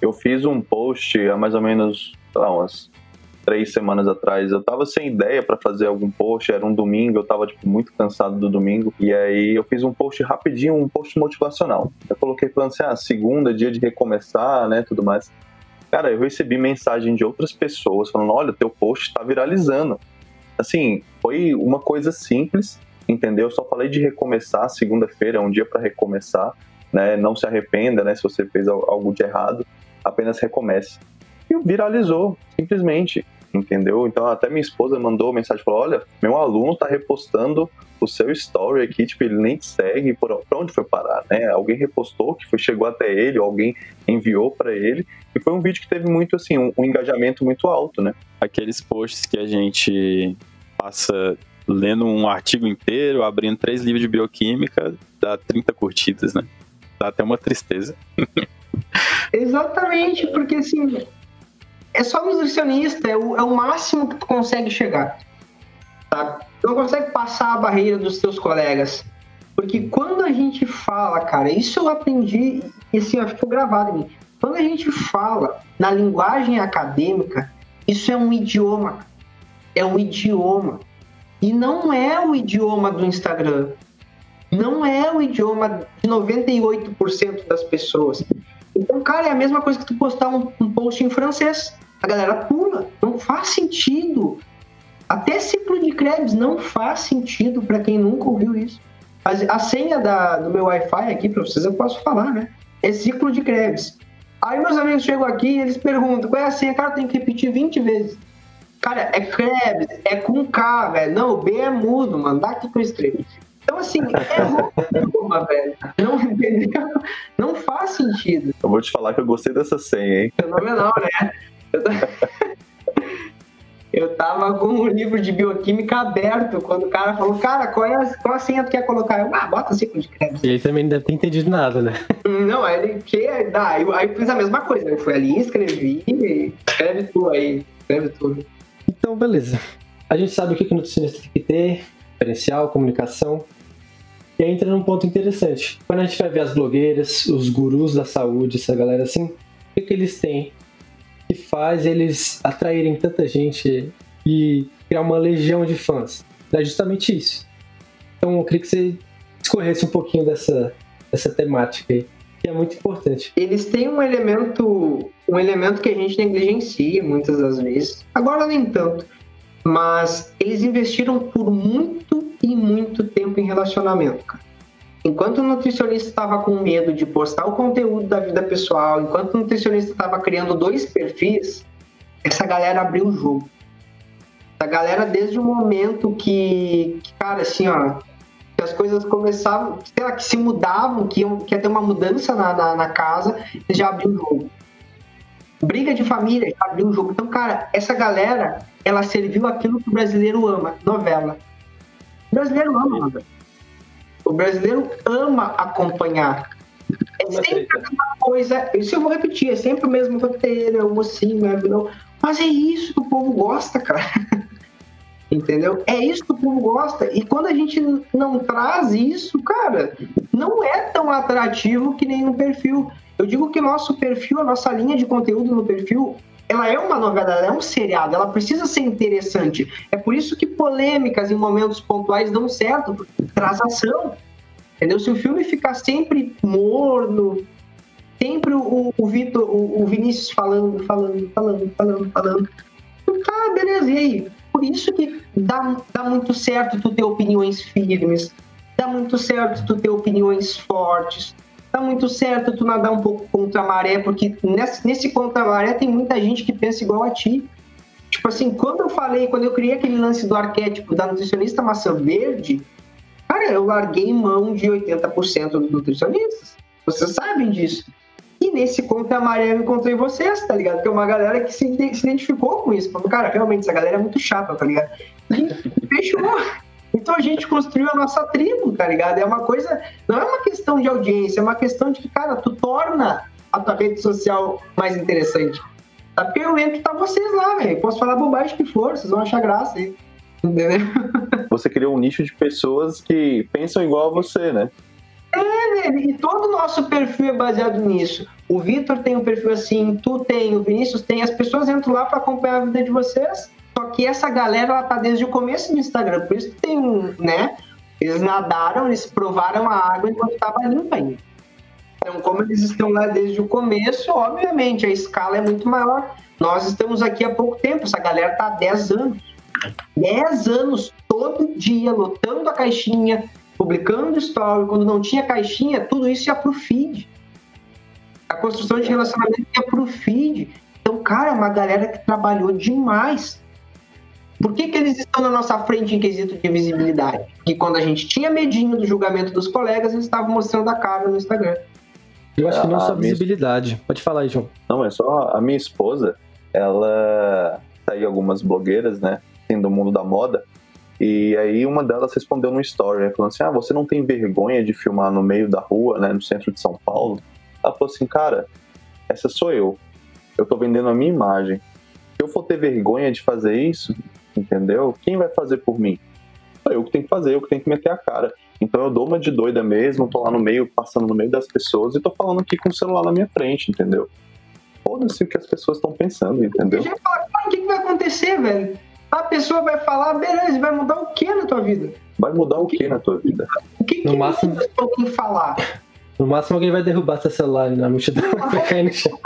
Eu fiz um post há mais ou menos, lá, umas três semanas atrás. Eu tava sem ideia para fazer algum post, era um domingo, eu tava tipo, muito cansado do domingo. E aí eu fiz um post rapidinho, um post motivacional. Eu coloquei falando assim: ah, segunda, dia de recomeçar, né? Tudo mais. Cara, eu recebi mensagem de outras pessoas falando: olha, teu post tá viralizando. Assim, foi uma coisa simples, entendeu? Eu só falei de recomeçar, segunda-feira é um dia para recomeçar, né? Não se arrependa, né? Se você fez algo de errado, apenas recomece. E viralizou, simplesmente, entendeu? Então até minha esposa mandou mensagem, falou, olha, meu aluno tá repostando o seu story aqui, tipo, ele nem te segue, por pra onde foi parar, né? Alguém repostou, que foi, chegou até ele, ou alguém enviou para ele, e foi um vídeo que teve muito, assim, um, um engajamento muito alto, né? Aqueles posts que a gente passa lendo um artigo inteiro, abrindo três livros de bioquímica, dá 30 curtidas, né? Dá até uma tristeza. Exatamente, porque assim, é só nutricionista, é o, é o máximo que tu consegue chegar. Tá? Tu não consegue passar a barreira dos teus colegas. Porque quando a gente fala, cara, isso eu aprendi e assim, ó, ficou gravado em mim. Quando a gente fala na linguagem acadêmica, isso é um idioma. É um idioma. E não é o idioma do Instagram. Não é o idioma de 98% das pessoas. Então, cara, é a mesma coisa que tu postar um, um post em francês. A galera pula. Não faz sentido. Até ciclo de Krebs não faz sentido para quem nunca ouviu isso. A, a senha da, do meu Wi-Fi aqui para vocês eu posso falar, né? É ciclo de Krebs. Aí meus amigos chegam aqui e eles perguntam qual é a senha? Cara, tem que repetir 20 vezes. Cara, é Krebs, é com K, velho. Não, o B é mudo, mano. Dá aqui com estrela. Então, assim, é uma, velho. Não, entendeu? Não faz sentido. Eu vou te falar que eu gostei dessa senha, hein? Fenomenal, né? Eu, eu tava com o livro de bioquímica aberto quando o cara falou, cara, qual é a, qual a senha tu quer colocar? Eu, ah, bota ciclo de crédito. E ele também não deve ter entendido nada, né? Não, aí ele que dá, aí eu, aí eu fiz a mesma coisa. Eu fui ali, escrevi, escreve tu aí, escreve tudo. Então, beleza. A gente sabe o que o nutricionista tem que ter, diferencial, comunicação. E aí entra num ponto interessante. Quando a gente vai ver as blogueiras, os gurus da saúde, essa galera assim, o que, que eles têm que faz eles atraírem tanta gente e criar uma legião de fãs? É justamente isso. Então eu queria que você escorresse um pouquinho dessa, dessa temática aí, que é muito importante. Eles têm um elemento, um elemento que a gente negligencia muitas das vezes. Agora nem tanto. Mas eles investiram por muito e muito tempo em relacionamento, cara. Enquanto o nutricionista estava com medo de postar o conteúdo da vida pessoal, enquanto o nutricionista estava criando dois perfis, essa galera abriu o jogo. Essa galera, desde o momento que, que cara, assim, ó, que as coisas começavam, sei lá, que se mudavam, que, iam, que ia ter uma mudança na, na, na casa, já abriu o jogo. Briga de família, já abriu o jogo. Então, cara, essa galera, ela serviu aquilo que o brasileiro ama, novela. O brasileiro ama novela. O brasileiro ama acompanhar. É sempre aquela coisa, isso eu vou repetir, é sempre o mesmo roteiro, é o mocinho, é vilão. Mas é isso que o povo gosta, cara. Entendeu? É isso que o povo gosta. E quando a gente não traz isso, cara, não é tão atrativo que no perfil. Eu digo que nosso perfil, a nossa linha de conteúdo no perfil, ela é uma novela, ela é um seriado, ela precisa ser interessante. É por isso que polêmicas em momentos pontuais dão certo, porque traz ação. Entendeu? Se o filme ficar sempre morno, sempre o, o Vitor, o, o, Vinícius falando, falando, falando, falando, falando. Tá, beleza, e aí? Por isso que dá, dá muito certo tu ter opiniões firmes, dá muito certo tu ter opiniões fortes, dá muito certo tu nadar um pouco contra a maré, porque nesse, nesse contra a maré tem muita gente que pensa igual a ti. Tipo assim, quando eu falei, quando eu criei aquele lance do arquétipo da nutricionista maçã verde, cara, eu larguei mão de 80% dos nutricionistas. Vocês sabem disso. E nesse conto amarelo eu encontrei vocês, tá ligado? Que é uma galera que se, se identificou com isso. Falou, cara, realmente, essa galera é muito chata, tá ligado? E fechou. Então a gente construiu a nossa tribo, tá ligado? É uma coisa, não é uma questão de audiência, é uma questão de que, cara, tu torna a tua rede social mais interessante. Tá? Porque eu entro tá vocês lá, velho. Posso falar bobagem que for, vocês vão achar graça aí. Entendeu? Você criou um nicho de pessoas que pensam igual a você, né? É, né? E todo o nosso perfil é baseado nisso. O Vitor tem um perfil assim, tu tem, o Vinícius tem. As pessoas entram lá para acompanhar a vida de vocês. Só que essa galera, ela tá desde o começo do Instagram. Por isso tem, né? Eles nadaram, eles provaram a água enquanto estava limpa ainda. Então, como eles estão lá desde o começo, obviamente a escala é muito maior. Nós estamos aqui há pouco tempo, essa galera tá há 10 anos. 10 anos, todo dia, lotando a caixinha, publicando story, quando não tinha caixinha, tudo isso ia pro feed. A construção de relacionamento ia pro feed. Então, cara, é uma galera que trabalhou demais. Por que, que eles estão na nossa frente em quesito de visibilidade? Porque quando a gente tinha medinho do julgamento dos colegas, eles estavam mostrando a cara no Instagram. Eu acho que não só visibilidade. Minha... Pode falar aí, João. Não, é só a minha esposa, ela tá aí algumas blogueiras, né, assim, do mundo da moda, e aí uma delas respondeu no story, né, falando assim, ah, você não tem vergonha de filmar no meio da rua, né, no centro de São Paulo? Ela falou assim, cara, essa sou eu. Eu tô vendendo a minha imagem. Se eu for ter vergonha de fazer isso, entendeu? Quem vai fazer por mim? Eu que tenho que fazer, eu que tenho que meter a cara. Então eu dou uma de doida mesmo, tô lá no meio, passando no meio das pessoas e tô falando aqui com o celular na minha frente, entendeu? Foda-se o que as pessoas estão pensando, entendeu? Já fala, o que, que vai acontecer, velho? a pessoa vai falar, beleza, vai mudar o que na tua vida? Vai mudar o que na tua vida? O que, no que máximo... muda falar? No máximo alguém vai derrubar seu celular na multidão vai cair no chão.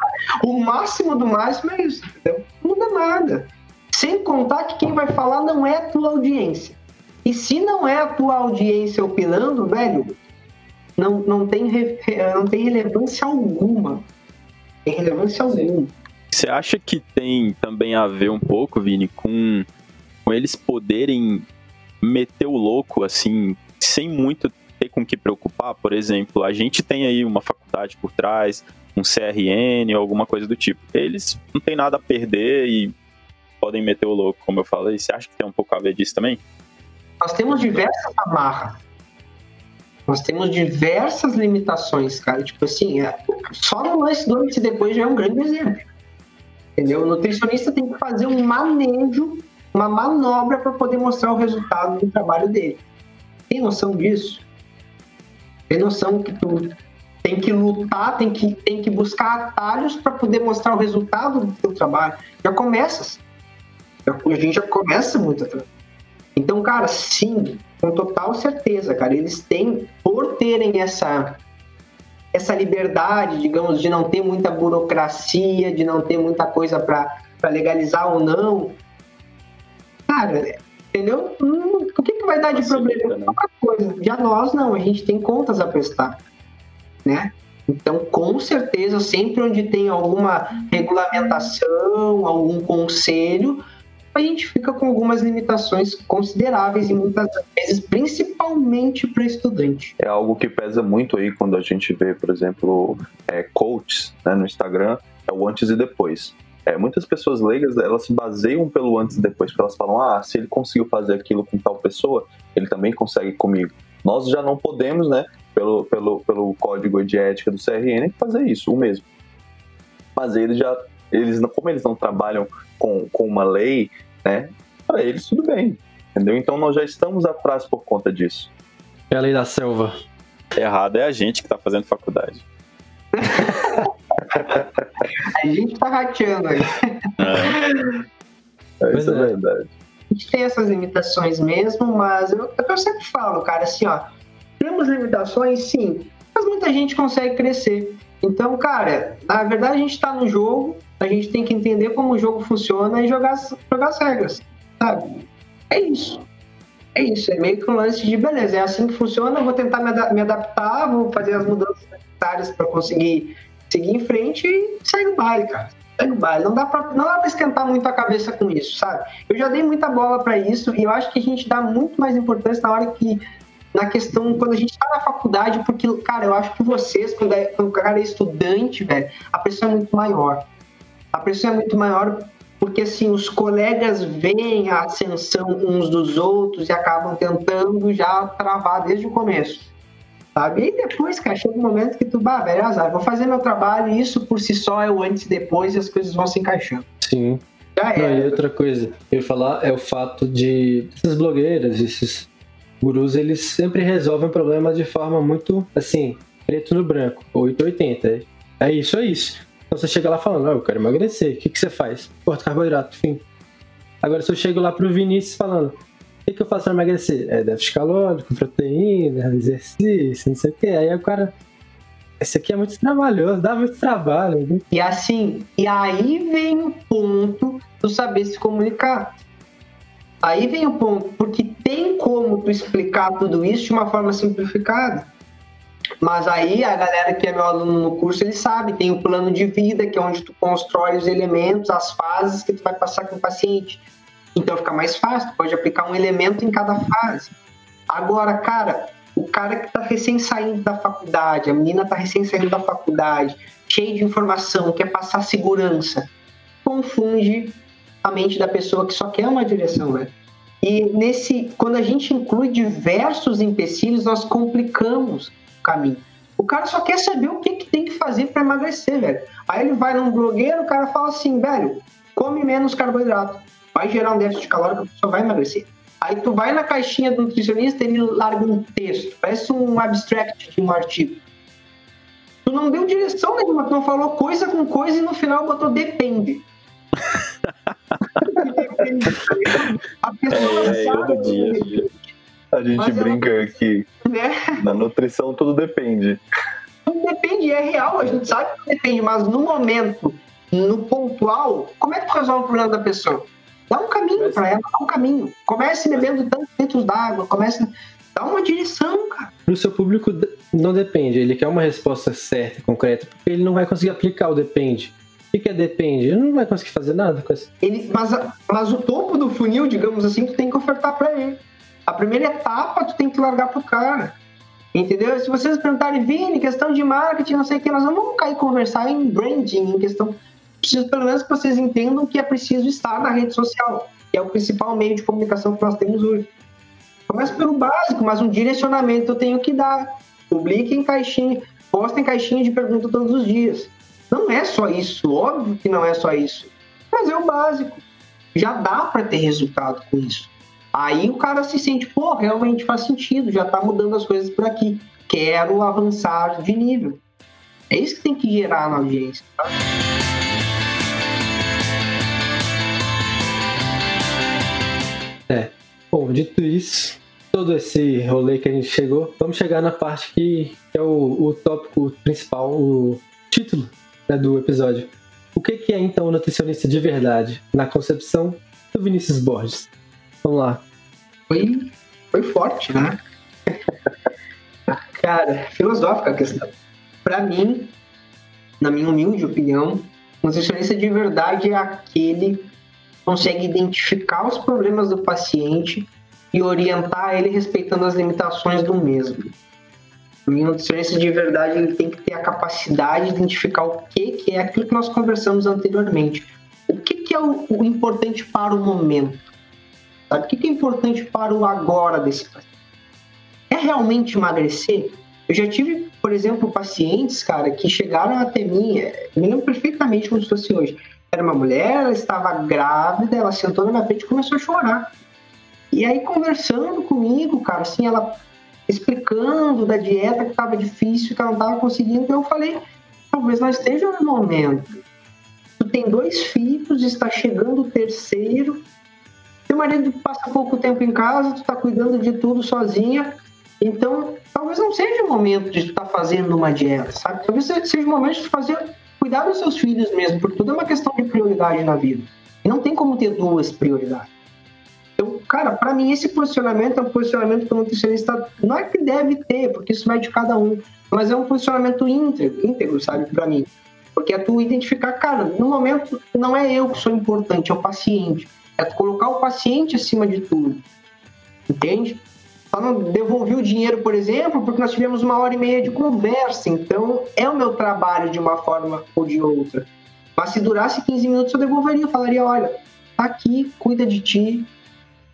O máximo do máximo é isso, entendeu? Não muda nada. Sem contar que quem vai falar não é a tua audiência. E se não é a tua audiência opinando, velho, não, não, tem, não tem relevância alguma. Tem relevância alguma. Você acha que tem também a ver um pouco, Vini, com, com eles poderem meter o louco, assim, sem muito ter com que preocupar? Por exemplo, a gente tem aí uma faculdade por trás, um CRN ou alguma coisa do tipo. Eles não tem nada a perder e podem meter o louco, como eu falei. Você acha que tem um pouco a ver disso também? Nós temos diversas amarras. Nós temos diversas limitações, cara. Tipo assim, é, só no lance do antes e depois já é um grande exemplo. Entendeu? O nutricionista tem que fazer um manejo, uma manobra para poder mostrar o resultado do trabalho dele. Tem noção disso? Tem noção que tu tem que lutar, tem que, tem que buscar atalhos para poder mostrar o resultado do teu trabalho. Já começa. A gente já começa muito atrás. Então, cara, sim, com total certeza, cara, eles têm, por terem essa essa liberdade, digamos, de não ter muita burocracia, de não ter muita coisa para legalizar ou não. Cara, Entendeu? Hum, o que, que vai dar de problema? né? Coisa. Já nós não, a gente tem contas a prestar. Né? Então, com certeza, sempre onde tem alguma regulamentação, algum conselho, a gente fica com algumas limitações consideráveis e muitas vezes, principalmente para estudante. é algo que pesa muito aí quando a gente vê, por exemplo, é, coaches né, no Instagram, é o antes e depois. É, muitas pessoas leigas, elas se baseiam pelo antes e depois, porque elas falam, ah, se ele conseguiu fazer aquilo com tal pessoa, ele também consegue comigo. Nós já não podemos, né, pelo, pelo, pelo código de ética do CRN, fazer isso, o mesmo. Mas eles já, eles, como eles não trabalham com, com uma lei, né, para eles tudo bem, entendeu? Então nós já estamos atrás por conta disso. É a lei da selva. Errado é a gente que tá fazendo faculdade. A gente tá rateando aí. É. É, isso é é. verdade. A gente tem essas limitações mesmo, mas eu, é o que eu sempre falo, cara, assim, ó, temos limitações, sim, mas muita gente consegue crescer. Então, cara, na verdade a gente tá no jogo, a gente tem que entender como o jogo funciona e jogar, jogar as regras, sabe? É isso. É isso, é meio que um lance de beleza, é assim que funciona, vou tentar me, ada- me adaptar, vou fazer as mudanças necessárias para conseguir seguir em frente e segue o baile, cara. Segue o baile. Não dá pra, não dá esquentar muito a cabeça com isso, sabe? Eu já dei muita bola para isso e eu acho que a gente dá muito mais importância na hora que na questão quando a gente está na faculdade, porque cara, eu acho que vocês quando, é, quando o cara é estudante, velho, a pressão é muito maior. A pressão é muito maior porque assim os colegas veem a ascensão uns dos outros e acabam tentando já travar desde o começo. Sabe? E depois, cara, chega um momento que tu, bah, velho, azar, vou fazer meu trabalho e isso por si só é o antes e depois e as coisas vão se encaixando. Sim. Já Não, é. e outra coisa, eu ia falar é o fato de essas blogueiras, esses gurus, eles sempre resolvem problemas de forma muito, assim, preto no branco, 880. É, é isso, é isso. Então você chega lá falando, ah, eu quero emagrecer, o que, que você faz? Corta carboidrato, fim. Agora se eu chego lá pro Vinícius falando, o que, que eu faço pra emagrecer? É déficit calórico, proteína, exercício, não sei o que. Aí o cara, esse aqui é muito trabalhoso, dá muito trabalho. né? E assim, e aí vem o ponto do saber se comunicar. Aí vem o ponto, porque tem como tu explicar tudo isso de uma forma simplificada. Mas aí a galera que é meu aluno no curso, ele sabe, tem o plano de vida, que é onde tu constrói os elementos, as fases que tu vai passar com o paciente. Então fica mais fácil, tu pode aplicar um elemento em cada fase. Agora, cara, o cara que tá recém saindo da faculdade, a menina tá recém saindo da faculdade, cheio de informação, quer passar segurança, confunde a mente da pessoa que só quer uma direção, né? E nesse, quando a gente inclui diversos empecilhos, nós complicamos caminho. O cara só quer saber o que, que tem que fazer para emagrecer, velho. Aí ele vai num blogueiro, o cara fala assim, velho, come menos carboidrato, vai gerar um déficit calórico, a pessoa vai emagrecer. Aí tu vai na caixinha do nutricionista, ele larga um texto, parece um abstract de um artigo. Tu não deu direção nenhuma, tu não falou coisa com coisa e no final botou depende. A pessoa É, é, sabe todo dia. que depende, A gente Mas ela- brinca que né? na nutrição tudo depende. Não depende, é real, a gente sabe que depende, mas no momento, no pontual, como é que tu resolve o problema da pessoa? Dá um caminho pra ela, dá um caminho. Comece bebendo tantos litros d'água, comece. Dá uma direção, cara. Pro seu público não depende, ele quer uma resposta certa, concreta, porque ele não vai conseguir aplicar o depende. O que é depende? Ele não vai conseguir fazer nada com isso. Ele, mas, mas o topo do funil, digamos assim, tu tem que ofertar pra ele. A primeira etapa tu tem que largar pro cara. Entendeu? Se vocês perguntarem, Vini, questão de marketing, não sei o que, nós vamos cair conversar em branding, em questão. Preciso pelo menos que vocês entendam que é preciso estar na rede social, que é o principal meio de comunicação que nós temos hoje. Começa pelo básico, mas um direcionamento eu tenho que dar. Publique em caixinha, posta em caixinha de pergunta todos os dias. Não é só isso, óbvio que não é só isso. Mas é o básico. Já dá para ter resultado com isso. Aí o cara se sente, pô, realmente faz sentido, já tá mudando as coisas por aqui. Quero avançar de nível. É isso que tem que gerar na audiência. Tá? Bom, dito isso, todo esse rolê que a gente chegou, vamos chegar na parte que é o, o tópico principal, o título né, do episódio. O que, que é então o nutricionista de verdade, na concepção do Vinícius Borges? Vamos lá. Foi, foi forte, né? Cara, filosófica a questão. Para mim, na minha humilde opinião, o nutricionista de verdade é aquele que consegue identificar os problemas do paciente e orientar ele respeitando as limitações do mesmo. O nutricionista de verdade ele tem que ter a capacidade de identificar o que, que é aquilo que nós conversamos anteriormente. O que, que é o, o importante para o momento? Sabe? O que, é importante para o agora desse paciente? É realmente emagrecer? Eu já tive, por exemplo, pacientes, cara, que chegaram até mim, é, me lembro perfeitamente como se fosse hoje. Era uma mulher, ela estava grávida, ela sentou na minha frente e começou a chorar. E aí, conversando comigo, cara, assim, ela explicando da dieta que estava difícil, que ela não estava conseguindo, eu falei, talvez nós estejamos no momento. Tu tem dois filhos, está chegando o terceiro, teu marido passa pouco tempo em casa, tu está cuidando de tudo sozinha, então talvez não seja o momento de tu estar tá fazendo uma dieta, sabe? Talvez seja o momento de tu fazer, cuidar dos seus filhos mesmo, porque tudo é uma questão de prioridade na vida. E não tem como ter duas prioridades. Então, cara, para mim esse posicionamento é um posicionamento que o nutricionista não é que deve ter, porque isso vai de cada um, mas é um posicionamento íntegro, íntegro sabe, para mim. Porque é tu identificar, cara, no momento não é eu que sou importante, é o paciente. É colocar o paciente acima de tudo. Entende? Só não devolvi o dinheiro, por exemplo, porque nós tivemos uma hora e meia de conversa. Então, é o meu trabalho de uma forma ou de outra. Mas se durasse 15 minutos, eu devolveria. Eu falaria: olha, tá aqui, cuida de ti,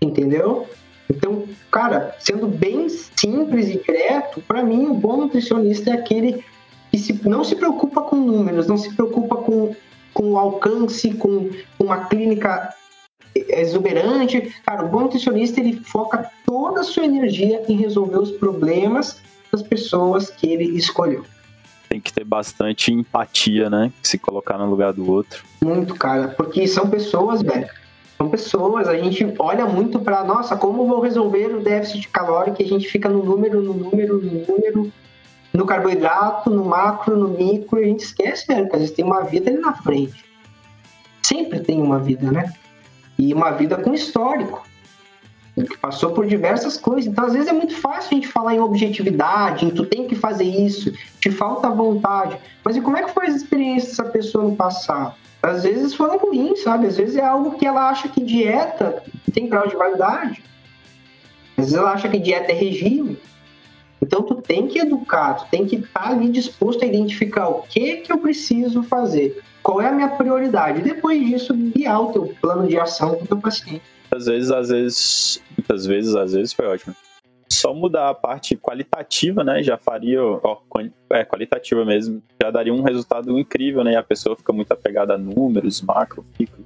entendeu? Então, cara, sendo bem simples e direto, para mim, o bom nutricionista é aquele que se, não se preocupa com números, não se preocupa com, com o alcance, com uma clínica exuberante. Cara, o bom nutricionista ele foca toda a sua energia em resolver os problemas das pessoas que ele escolheu. Tem que ter bastante empatia, né? Se colocar no lugar do outro. Muito, cara, porque são pessoas, velho são pessoas, a gente olha muito para, nossa, como vou resolver o déficit calórico? E a gente fica no número, no número, no número, no carboidrato, no macro, no micro, e a gente esquece, né, que às vezes tem uma vida ali na frente. Sempre tem uma vida, né? E uma vida com histórico, que passou por diversas coisas. Então, às vezes é muito fácil a gente falar em objetividade, em tu tem que fazer isso, te falta vontade. Mas e como é que foi a experiência dessa pessoa no passado? às vezes foram ruins, sabe? Às vezes é algo que ela acha que dieta tem grau de validade. Às vezes ela acha que dieta é regime. Então tu tem que educar, tu tem que estar tá ali disposto a identificar o que que eu preciso fazer, qual é a minha prioridade. E depois disso, guiar o teu plano de ação com o teu paciente. Às vezes, às vezes, muitas vezes, às vezes foi ótimo só mudar a parte qualitativa, né, já faria, ó, é, qualitativa mesmo, já daria um resultado incrível, né, e a pessoa fica muito apegada a números, macro, micro,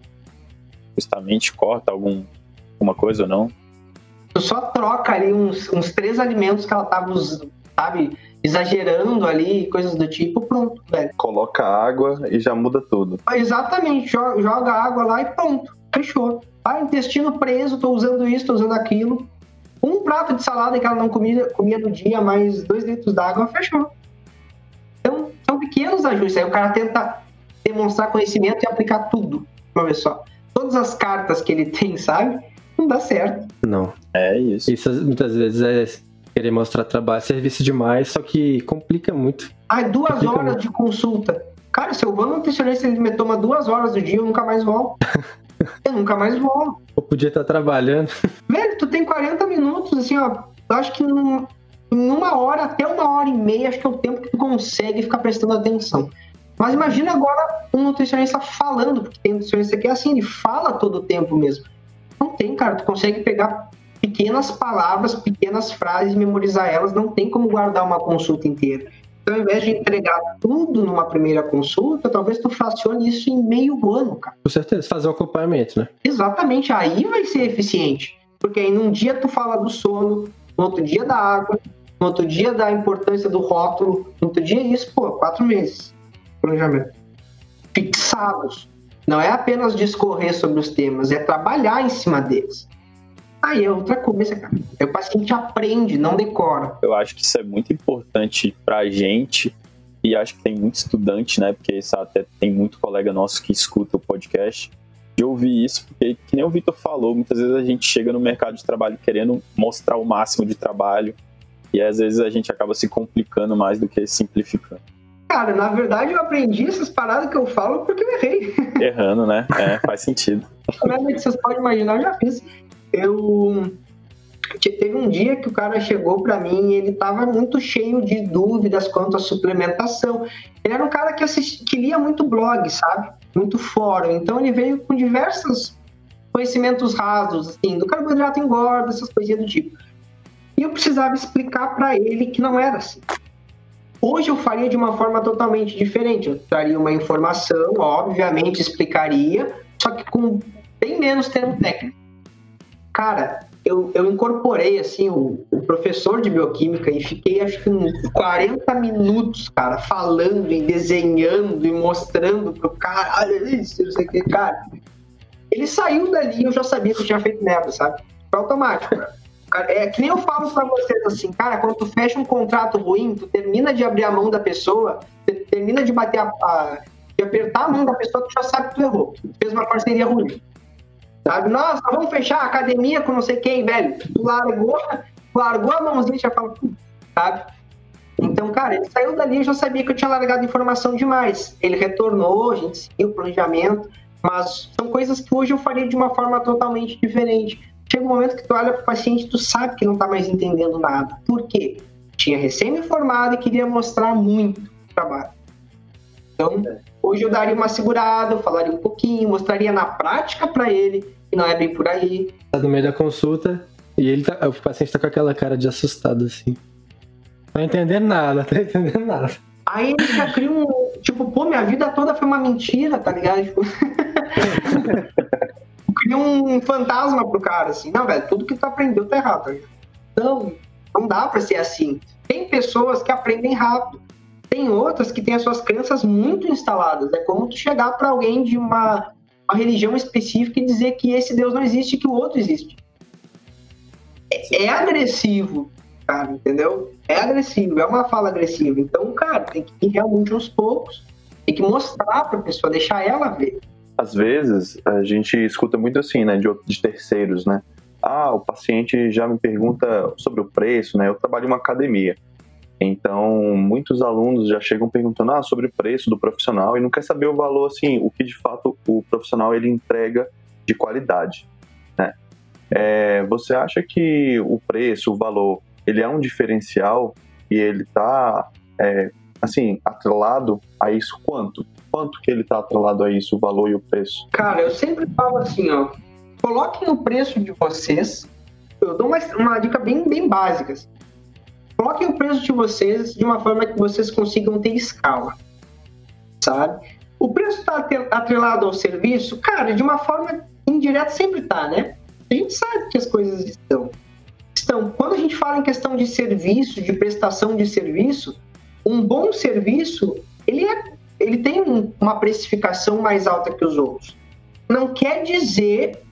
justamente corta algum, alguma coisa ou não. Tu só troca ali uns, uns três alimentos que ela tava, sabe, exagerando ali, coisas do tipo, pronto, velho. Coloca água e já muda tudo. Exatamente, joga, joga água lá e pronto, fechou. Ah, intestino preso, tô usando isso, tô usando aquilo um prato de salada que ela não comia, comia no dia, mais dois litros d'água, fechou. Então, são pequenos ajustes. Aí o cara tenta demonstrar conhecimento e aplicar tudo uma vez só. Todas as cartas que ele tem, sabe? Não dá certo. Não. É isso. Isso muitas vezes é querer mostrar trabalho, serviço demais, só que complica muito. Ah, duas complica horas muito. de consulta. Cara, se eu vou no nutricionista ele me toma duas horas do dia, eu nunca mais volto. eu nunca mais volto. Eu podia estar trabalhando. Velho, tu tem 40 minutos, assim, ó. Eu acho que num, em uma hora, até uma hora e meia, acho que é o tempo que tu consegue ficar prestando atenção. Mas imagina agora um nutricionista falando, porque tem nutricionista que é assim, ele fala todo o tempo mesmo. Não tem, cara, tu consegue pegar pequenas palavras, pequenas frases, memorizar elas, não tem como guardar uma consulta inteira. Então, ao invés de entregar tudo numa primeira consulta, talvez tu fracione isso em meio ano, cara. Com certeza, fazer o acompanhamento, né? Exatamente, aí vai ser eficiente. Porque aí num dia tu fala do sono, no outro dia da água, no outro dia da importância do rótulo, no outro dia isso, pô, quatro meses. Planejamento. Fixados. Não é apenas discorrer sobre os temas, é trabalhar em cima deles. Aí é outra coisa, cara. É o paciente aprende, não decora. Eu acho que isso é muito importante pra gente e acho que tem muito estudante, né? Porque até tem muito colega nosso que escuta o podcast. de ouvir isso, porque, que nem o Vitor falou, muitas vezes a gente chega no mercado de trabalho querendo mostrar o máximo de trabalho, e às vezes a gente acaba se complicando mais do que simplificando. Cara, na verdade eu aprendi essas paradas que eu falo porque eu errei. Errando, né? É, faz sentido. Vocês podem imaginar, eu já fiz. Eu. Teve um dia que o cara chegou para mim e ele tava muito cheio de dúvidas quanto à suplementação. Ele era um cara que, assist... que lia muito blog, sabe? Muito fórum. Então ele veio com diversos conhecimentos rasos, assim, do carboidrato engorda, essas coisinhas do tipo. E eu precisava explicar para ele que não era assim. Hoje eu faria de uma forma totalmente diferente. Eu traria uma informação, obviamente explicaria, só que com bem menos termo técnico. Cara, eu, eu incorporei assim o, o, professor de bioquímica e fiquei acho que uns 40 minutos, cara, falando e desenhando e mostrando pro cara, olha isso, não sei o que, cara. Ele saiu dali eu já sabia que eu tinha feito merda, sabe? Foi automático, cara. É que nem eu falo para vocês assim, cara, quando tu fecha um contrato ruim, tu termina de abrir a mão da pessoa, termina de bater a, a de apertar a mão da pessoa, tu já sabe que tu errou. Tu fez uma parceria ruim. Sabe? Nossa, vamos fechar a academia com não sei quem, velho. Tu largou, largou a mãozinha e já fala, sabe? Então, cara, ele saiu dali e já sabia que eu tinha largado informação demais. Ele retornou, a gente seguiu o planejamento, mas são coisas que hoje eu faria de uma forma totalmente diferente chega um momento que tu olha para o paciente tu sabe que não está mais entendendo nada. Por quê? Tinha recém-me-formado e queria mostrar muito o trabalho. Então, hoje eu daria uma segurada, eu falaria um pouquinho, mostraria na prática para ele, que não é bem por aí. Tá no meio da consulta e ele tá, o paciente tá com aquela cara de assustado, assim. Não tá entendendo nada, tá entendendo nada. Aí ele já cria um. Tipo, pô, minha vida toda foi uma mentira, tá ligado? Tipo... cria um fantasma pro cara, assim, não, velho, tudo que tu aprendeu tá errado. Tá não, não dá para ser assim. Tem pessoas que aprendem rápido, tem outras que têm as suas crenças muito instaladas. É como tu chegar para alguém de uma, uma, religião específica e dizer que esse Deus não existe e que o outro existe. É, é agressivo, cara, entendeu? É agressivo, é uma fala agressiva. Então, cara, tem que ir realmente aos poucos, tem que mostrar pra pessoa, deixar ela ver às vezes a gente escuta muito assim, né, de, de terceiros, né? Ah, o paciente já me pergunta sobre o preço, né? Eu trabalho em uma academia. Então, muitos alunos já chegam perguntando ah, sobre o preço do profissional e não quer saber o valor, assim, o que de fato o profissional ele entrega de qualidade. Né? É, você acha que o preço, o valor, ele é um diferencial e ele está, é, assim, atrelado a isso quanto? Quanto que ele está atrelado a isso, o valor e o preço? Cara, eu sempre falo assim, ó, coloquem o preço de vocês, eu dou uma, uma dica bem, bem básica, assim. coloquem o preço de vocês de uma forma que vocês consigam ter escala, sabe? O preço está atrelado ao serviço? Cara, de uma forma indireta sempre está, né? A gente sabe que as coisas estão. Estão. Quando a gente fala em questão de serviço, de prestação de serviço, um bom serviço, ele é ele tem um, uma precificação mais alta que os outros. Não quer dizer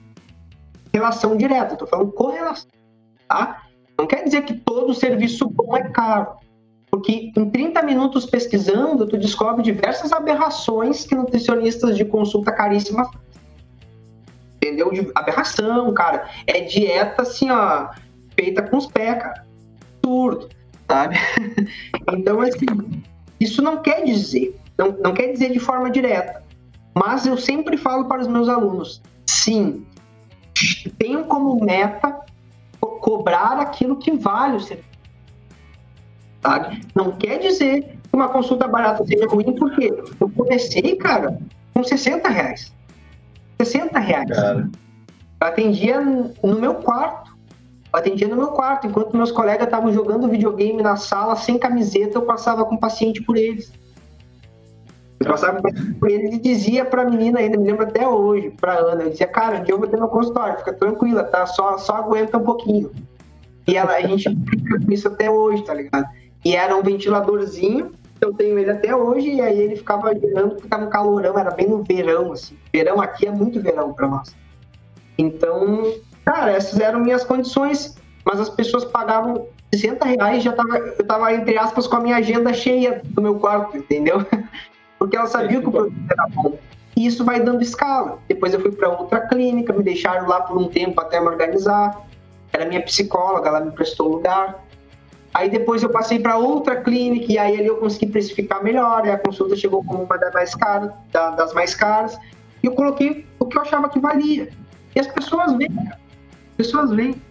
relação direta, estou falando correlação, tá? Não quer dizer que todo serviço bom é caro, porque em 30 minutos pesquisando, tu descobre diversas aberrações que nutricionistas de consulta caríssima entendeu? De aberração, cara. É dieta assim, ó, feita com os pés, cara. Absurdo, sabe? então, assim, isso não quer dizer não, não quer dizer de forma direta, mas eu sempre falo para os meus alunos: sim, tenham como meta cobrar aquilo que vale o serviço. Sabe? Não quer dizer que uma consulta barata seja ruim, porque eu comecei, cara, com 60 reais. 60 reais. Cara. Eu atendia no meu quarto. Eu atendia no meu quarto. Enquanto meus colegas estavam jogando videogame na sala sem camiseta, eu passava com o paciente por eles. Eu passava por ele e dizia pra menina ainda, me lembro até hoje, pra Ana, eu dizia, cara, eu vou ter meu consultório, fica tranquila, tá? Só, só aguenta um pouquinho. E ela, a gente fica com isso até hoje, tá ligado? E era um ventiladorzinho, eu tenho ele até hoje, e aí ele ficava girando porque tava um calorão, era bem no verão, assim. Verão aqui é muito verão pra nós. Então, cara, essas eram minhas condições, mas as pessoas pagavam 60 reais, já tava, eu tava, entre aspas, com a minha agenda cheia do meu quarto, entendeu? Porque ela sabia que o produto era bom. E isso vai dando escala. Depois eu fui para outra clínica, me deixaram lá por um tempo até me organizar. Era minha psicóloga, ela me prestou lugar. Aí depois eu passei para outra clínica e aí ali eu consegui precificar melhor. E a consulta chegou como uma das mais caras, das mais caras. E eu coloquei o que eu achava que valia. E as pessoas veem, as pessoas veem.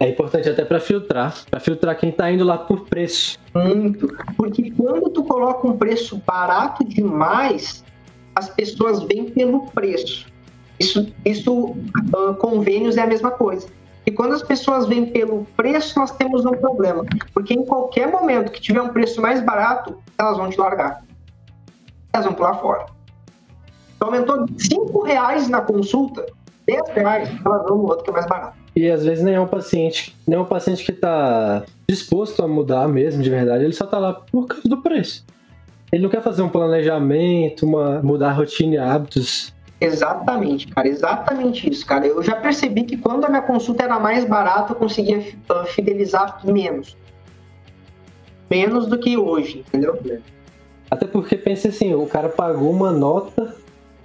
É importante até para filtrar, para filtrar quem está indo lá por preço. Muito, porque quando tu coloca um preço barato demais, as pessoas vêm pelo preço. Isso, isso uh, convênios é a mesma coisa. E quando as pessoas vêm pelo preço, nós temos um problema. Porque em qualquer momento que tiver um preço mais barato, elas vão te largar. Elas vão pular fora. Então, aumentou 5 reais na consulta, 10 reais, elas vão no outro que é mais barato. E às vezes nem é um paciente, nem é um paciente que está disposto a mudar mesmo, de verdade. Ele só está lá por causa do preço. Ele não quer fazer um planejamento, uma, mudar a rotina e hábitos. Exatamente, cara, exatamente isso, cara. Eu já percebi que quando a minha consulta era mais barata, eu conseguia ah, fidelizar menos. Menos do que hoje, entendeu? Até porque pensa assim, o cara pagou uma nota,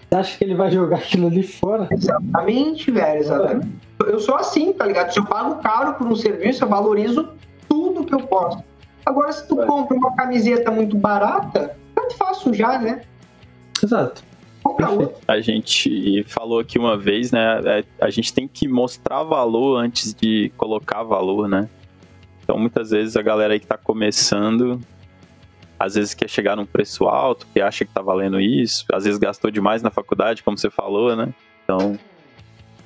você acha que ele vai jogar aquilo ali fora? Exatamente, velho, exatamente. Eu sou assim, tá ligado? Se eu pago caro por um serviço, eu valorizo tudo que eu posso. Agora, se tu é. compra uma camiseta muito barata, tanto faz sujar, né? Exato. A gente falou aqui uma vez, né? É, a gente tem que mostrar valor antes de colocar valor, né? Então, muitas vezes a galera aí que tá começando, às vezes quer chegar num preço alto, que acha que tá valendo isso, às vezes gastou demais na faculdade, como você falou, né? Então,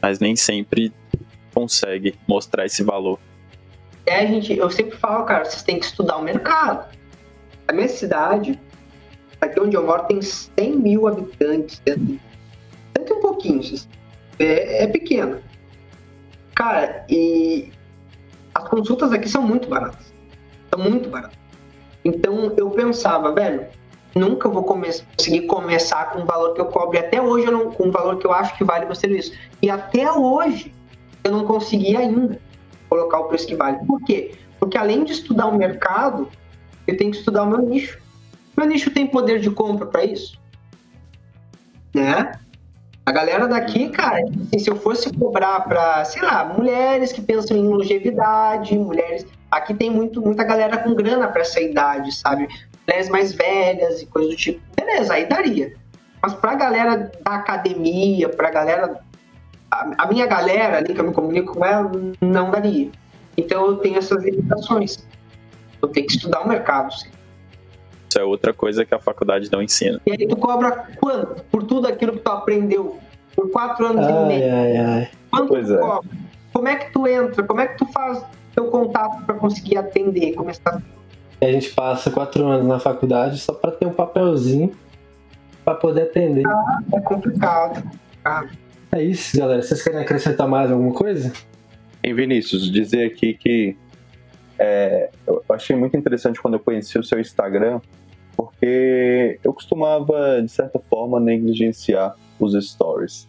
mas nem sempre consegue mostrar esse valor. É, gente, eu sempre falo, cara, vocês têm que estudar o mercado. A minha cidade, aqui onde eu moro, tem 100 mil habitantes. Tanto um pouquinho, é, é pequeno. Cara, e as consultas aqui são muito baratas. São muito baratas. Então eu pensava, velho, nunca vou come conseguir começar com o valor que eu cobre. Até hoje eu não, com o valor que eu acho que vale meu serviço. E até hoje eu não consegui ainda colocar o preço que vale. Por quê? Porque além de estudar o mercado, eu tenho que estudar o meu nicho. Meu nicho tem poder de compra para isso? Né? A galera daqui, cara, se eu fosse cobrar para, sei lá, mulheres que pensam em longevidade, mulheres. Aqui tem muito, muita galera com grana para essa idade, sabe? Mulheres mais velhas e coisas do tipo. Beleza, aí daria. Mas pra galera da academia, pra galera a, minha galera ali que eu me comunico com ela não daria. Então eu tenho essas limitações. Eu tenho que estudar o mercado. Sim. Isso é outra coisa que a faculdade não ensina. E aí tu cobra quanto por tudo aquilo que tu aprendeu por quatro anos ai, e meio? Ai, ai. Quanto pois tu é. cobra? Como é que tu entra? Como é que tu faz teu contato para conseguir atender? Começar... A gente passa quatro anos na faculdade só para ter um papelzinho para poder atender. Ah, é complicado. Ah. É isso, galera. Vocês querem acrescentar mais alguma coisa? Em Vinícius, dizer aqui que é, eu achei muito interessante quando eu conheci o seu Instagram, porque eu costumava, de certa forma, negligenciar os stories.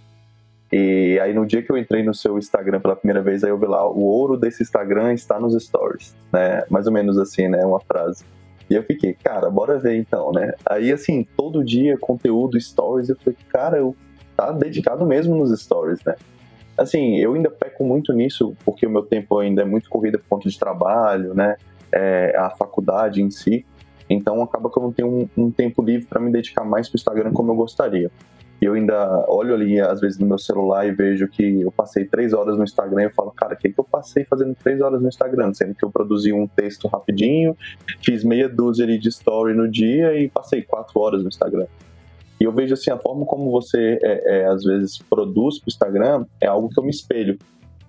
E aí no dia que eu entrei no seu Instagram pela primeira vez, aí eu vi lá, o ouro desse Instagram está nos stories, né? Mais ou menos assim, né? Uma frase. E eu fiquei, cara, bora ver então, né? Aí assim, todo dia conteúdo, stories, eu falei, cara, eu tá dedicado mesmo nos stories, né? Assim, eu ainda peco muito nisso, porque o meu tempo ainda é muito corrida por conta de trabalho, né? É, a faculdade em si. Então acaba que eu não tenho um, um tempo livre para me dedicar mais pro Instagram como eu gostaria. E eu ainda olho ali, às vezes, no meu celular e vejo que eu passei três horas no Instagram e falo, cara, o que, que eu passei fazendo três horas no Instagram? Sendo que eu produzi um texto rapidinho, fiz meia dúzia de story no dia e passei quatro horas no Instagram. E eu vejo assim, a forma como você, é, é, às vezes, produz para o Instagram é algo que eu me espelho.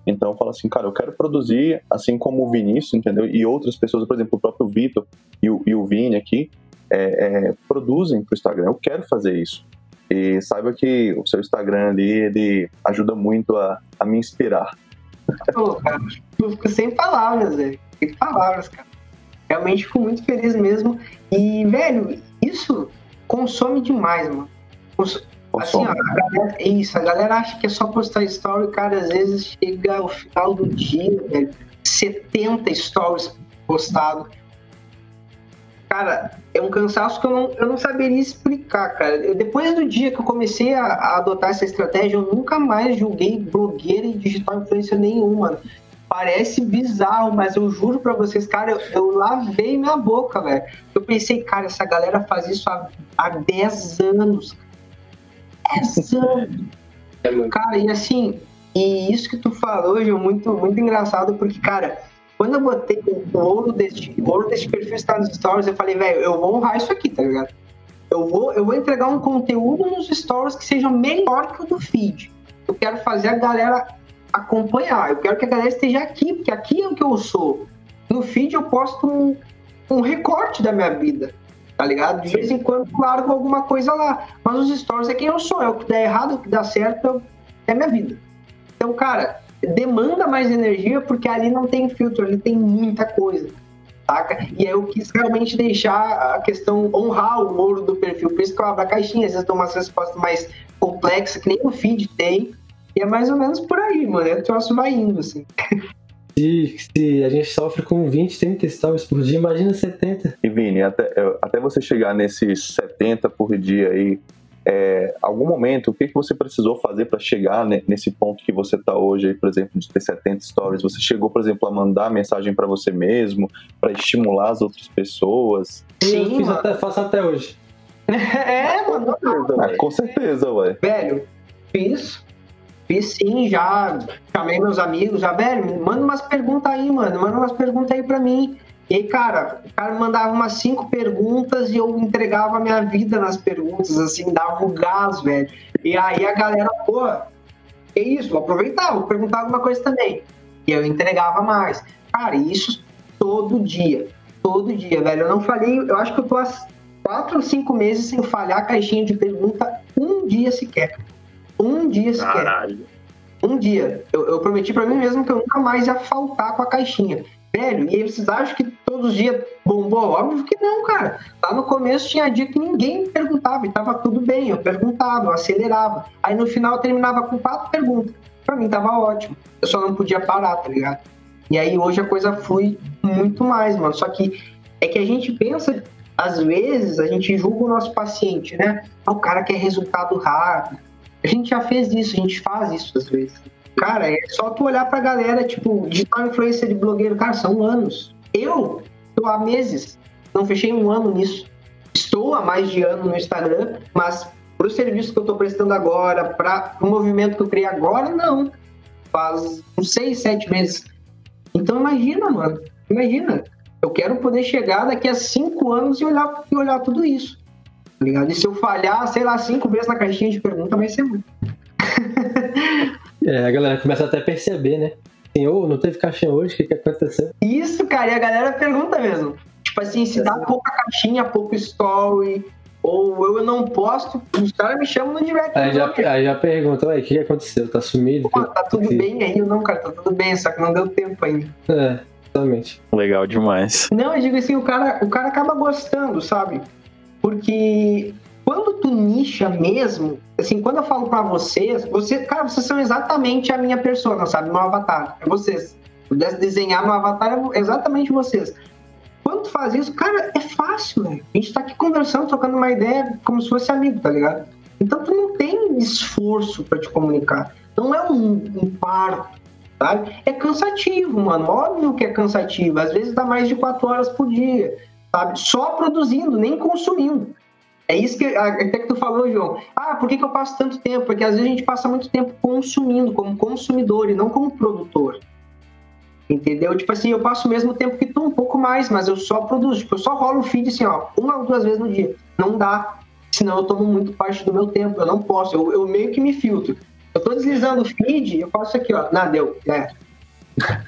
Então eu falo assim, cara, eu quero produzir assim como o Vinícius, entendeu? E outras pessoas, por exemplo, o próprio Vitor e o, e o Vini aqui, é, é, produzem para o Instagram. Eu quero fazer isso. E saiba que o seu Instagram ali, ele ajuda muito a, a me inspirar. Pô, cara, eu fico sem palavras, velho. Sem palavras, cara. Realmente fico muito feliz mesmo. E, velho, isso consome demais, mano. Cons assim, ó, a galera, é isso, a galera acha que é só postar story, cara, às vezes chega ao final do dia, velho, 70 stories postados. Cara, é um cansaço que eu não, eu não saberia explicar, cara. Eu, depois do dia que eu comecei a, a, adotar essa estratégia, eu nunca mais julguei blogueira e digital influencer nenhuma. Parece bizarro, mas eu juro pra vocês, cara, eu, eu lavei minha boca, velho. Eu pensei, cara, essa galera faz isso há, há 10 anos. 10 anos. É cara, e assim, e isso que tu falou hoje é muito, muito engraçado, porque, cara, quando eu botei o ouro desse, o ouro desse perfil está nos stories, eu falei, velho, eu vou honrar isso aqui, tá ligado? Eu vou, eu vou entregar um conteúdo nos stories que seja melhor que o do feed. Eu quero fazer a galera acompanhar. Eu quero que a galera esteja aqui, porque aqui é o que eu sou. No feed eu posto um, um recorte da minha vida, tá ligado? De Sim. vez em quando largo alguma coisa lá. Mas os stories é quem eu sou, é o que dá errado, o que dá certo, é minha vida. Então, cara, demanda mais energia porque ali não tem filtro, ali tem muita coisa. Saca? E aí eu quis realmente deixar a questão, honrar o ouro do perfil. Por isso que eu abro a caixinha, às vezes dou umas respostas mais complexas, que nem o feed tem, e é mais ou menos por aí, mano. É o troço vai indo, assim. Se, se, a gente sofre com 20, 30 stories por dia, imagina 70. E Vini, até, até você chegar nesses 70 por dia aí, é, algum momento, o que, que você precisou fazer para chegar nesse ponto que você está hoje, aí, por exemplo, de ter 70 stories? Você chegou, por exemplo, a mandar mensagem para você mesmo, para estimular as outras pessoas? Sim, eu até, faço até hoje. é, mano. Ah, com certeza, ué. Velho, fiz. Fiz sim, já chamei meus amigos, já, velho, manda umas perguntas aí, mano, manda umas perguntas aí pra mim. E aí, cara, o cara mandava umas cinco perguntas e eu entregava a minha vida nas perguntas, assim, dava o gás, velho. E aí a galera, pô, é isso, eu aproveitava, perguntava alguma coisa também. E eu entregava mais. Cara, isso todo dia. Todo dia, velho. Eu não falei, eu acho que eu tô há quatro ou cinco meses sem falhar a caixinha de pergunta um dia sequer. Um dia sequer. Caralho. Um dia. Eu, eu prometi para mim mesmo que eu nunca mais ia faltar com a caixinha. Velho, e vocês acham que todos os dias bombou? Óbvio que não, cara. Lá no começo tinha dia que ninguém perguntava e tava tudo bem. Eu perguntava, eu acelerava. Aí no final eu terminava com quatro perguntas. Pra mim tava ótimo. Eu só não podia parar, tá ligado? E aí hoje a coisa flui muito mais, mano. Só que é que a gente pensa, às vezes, a gente julga o nosso paciente, né? Ah, o cara quer resultado rápido. A gente já fez isso, a gente faz isso às vezes. Cara, é só tu olhar pra galera, tipo, digital influencer de blogueiro, cara, são anos. Eu tô há meses, não fechei um ano nisso. Estou há mais de ano no Instagram, mas pro serviço que eu tô prestando agora, para o movimento que eu criei agora, não. Faz uns seis, sete meses. Então imagina, mano. Imagina. Eu quero poder chegar daqui a cinco anos e olhar, e olhar tudo isso. Tá ligado? E se eu falhar, sei lá, cinco vezes na caixinha de pergunta, vai ser muito. É, a galera começa até a perceber, né? Assim, ô, oh, não teve caixinha hoje, o que, que aconteceu? Isso, cara, e a galera pergunta mesmo. Tipo assim, se dá pouca caixinha, pouco story, ou eu não posto, os caras me chamam no direct. Aí já, aí já pergunta, ué, o que aconteceu? Tá sumido? Pô, tá tudo que... bem aí? Não, cara, tá tudo bem, só que não deu tempo ainda. É, exatamente. Legal demais. Não, eu digo assim, o cara, o cara acaba gostando, sabe? Porque quando tu nicha mesmo, assim, quando eu falo para vocês, você, cara, vocês são exatamente a minha persona, sabe? Meu avatar. É vocês. Se pudesse desenhar meu avatar, é exatamente vocês. Quando tu faz isso, cara, é fácil, velho. A gente tá aqui conversando, trocando uma ideia como se fosse amigo, tá ligado? Então tu não tem esforço para te comunicar. Não é um, um parto, sabe? É cansativo, mano. Óbvio que é cansativo. Às vezes dá mais de quatro horas por dia, sabe? Só produzindo, nem consumindo. É isso que até que tu falou, João. Ah, por que, que eu passo tanto tempo? Porque às vezes a gente passa muito tempo consumindo, como consumidor e não como produtor. Entendeu? Tipo assim, eu passo o mesmo tempo que tu, um pouco mais, mas eu só produzo. Tipo, eu só rolo o feed assim, ó, uma ou duas vezes no dia. Não dá. Senão eu tomo muito parte do meu tempo. Eu não posso. Eu, eu meio que me filtro. Eu tô deslizando o feed, eu faço aqui, ó. Não, deu. É.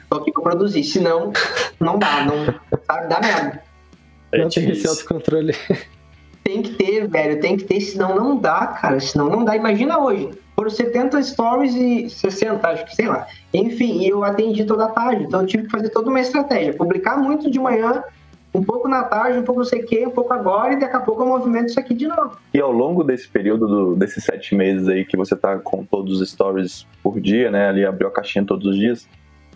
Tô aqui pra produzir. Senão, não dá. Não, sabe? Dá merda. Não tem esse autocontrole. Tem que ter, velho, tem que ter, senão não dá, cara, senão não dá. Imagina hoje, foram 70 stories e 60, acho que sei lá. Enfim, eu atendi toda a tarde, então eu tive que fazer toda uma estratégia. Publicar muito de manhã, um pouco na tarde, um pouco não sei o quê, um pouco agora, e daqui a pouco eu movimento isso aqui de novo. E ao longo desse período, do, desses sete meses aí que você tá com todos os stories por dia, né, ali abriu a caixinha todos os dias,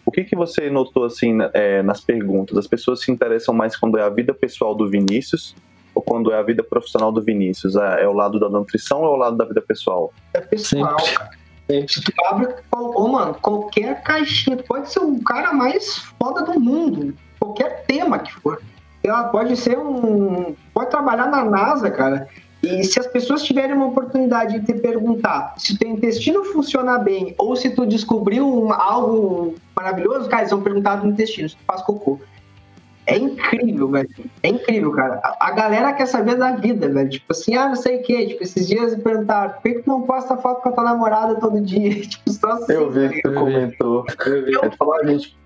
O que, que você notou assim é, nas perguntas? As pessoas se interessam mais quando é a vida pessoal do Vinícius ou quando é a vida profissional do Vinícius? É, é o lado da nutrição ou é o lado da vida pessoal? É pessoal, Sempre. cara. Se tu abre, ô, mano, qualquer caixinha, tu pode ser o cara mais foda do mundo, qualquer tema que for. Ela pode ser um. Pode trabalhar na NASA, cara. E se as pessoas tiverem uma oportunidade de te perguntar se o teu intestino funciona bem ou se tu descobriu um- algo maravilhoso, cara, eles vão perguntar do intestino, se tu faz cocô. É incrível, velho. É incrível, cara. A, a galera quer saber da vida, velho. Tipo assim, ah, não sei o quê. Tipo, esses dias me perguntaram, por que que tu não posta foto com a tua namorada todo dia? Tipo, só assim. Eu vi que tu Eu vi. comentou. Ele falou, "Ah, a gente,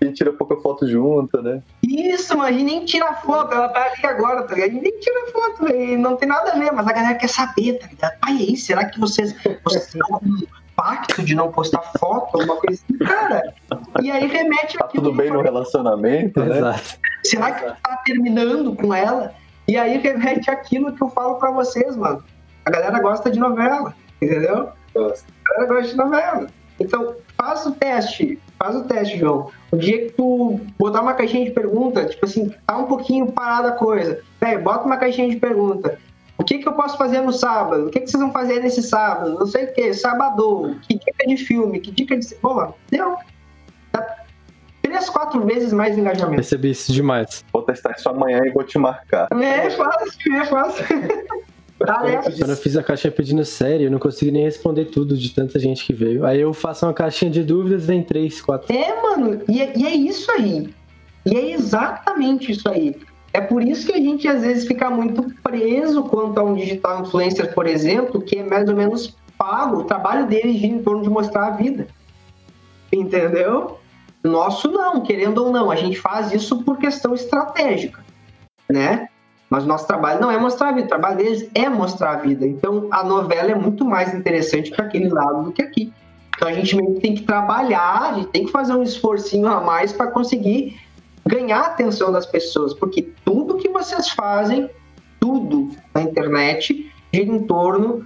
a gente tira pouca foto junta, né? Isso, mas a gente nem tira foto, ela tá ali agora, tá ligado? A gente nem tira foto, velho, não tem nada a ver, mas a galera quer saber, tá ligado? Pai, aí, será que vocês, vocês têm algum pacto de não postar foto, alguma coisa assim? Cara, e aí remete Tá tudo bem no relacionamento, né? Exato. Será que tá terminando com ela? E aí remete àquilo que eu falo pra vocês, mano. A galera gosta de novela, entendeu? Gosta. A galera gosta de novela. Então, faz o teste. Faz o teste, João. O dia que tu botar uma caixinha de pergunta, tipo assim, tá um pouquinho parada a coisa. Velho, bota uma caixinha de pergunta. O que, que eu posso fazer no sábado? O que, que vocês vão fazer nesse sábado? Não sei o que, sábado. Que dica de filme? Que dica de. Pô, mano, deu. Dá três, quatro vezes mais engajamento. Percebi isso demais. Vou testar isso amanhã e vou te marcar. É fácil, é fácil. Tarefa. Quando eu fiz a caixinha pedindo série, eu não consegui nem responder tudo de tanta gente que veio. Aí eu faço uma caixinha de dúvidas, vem três, quatro. É, mano, e é, e é isso aí. E é exatamente isso aí. É por isso que a gente às vezes fica muito preso quanto a um digital influencer, por exemplo, que é mais ou menos pago. O trabalho dele gira em torno de mostrar a vida. Entendeu? Nosso não, querendo ou não. A gente faz isso por questão estratégica, né? Mas nosso trabalho não é mostrar a vida, o trabalho deles é mostrar a vida. Então a novela é muito mais interessante para aquele lado do que aqui. Então a gente meio que tem que trabalhar, a gente tem que fazer um esforcinho a mais para conseguir ganhar a atenção das pessoas, porque tudo que vocês fazem, tudo na internet, gira em torno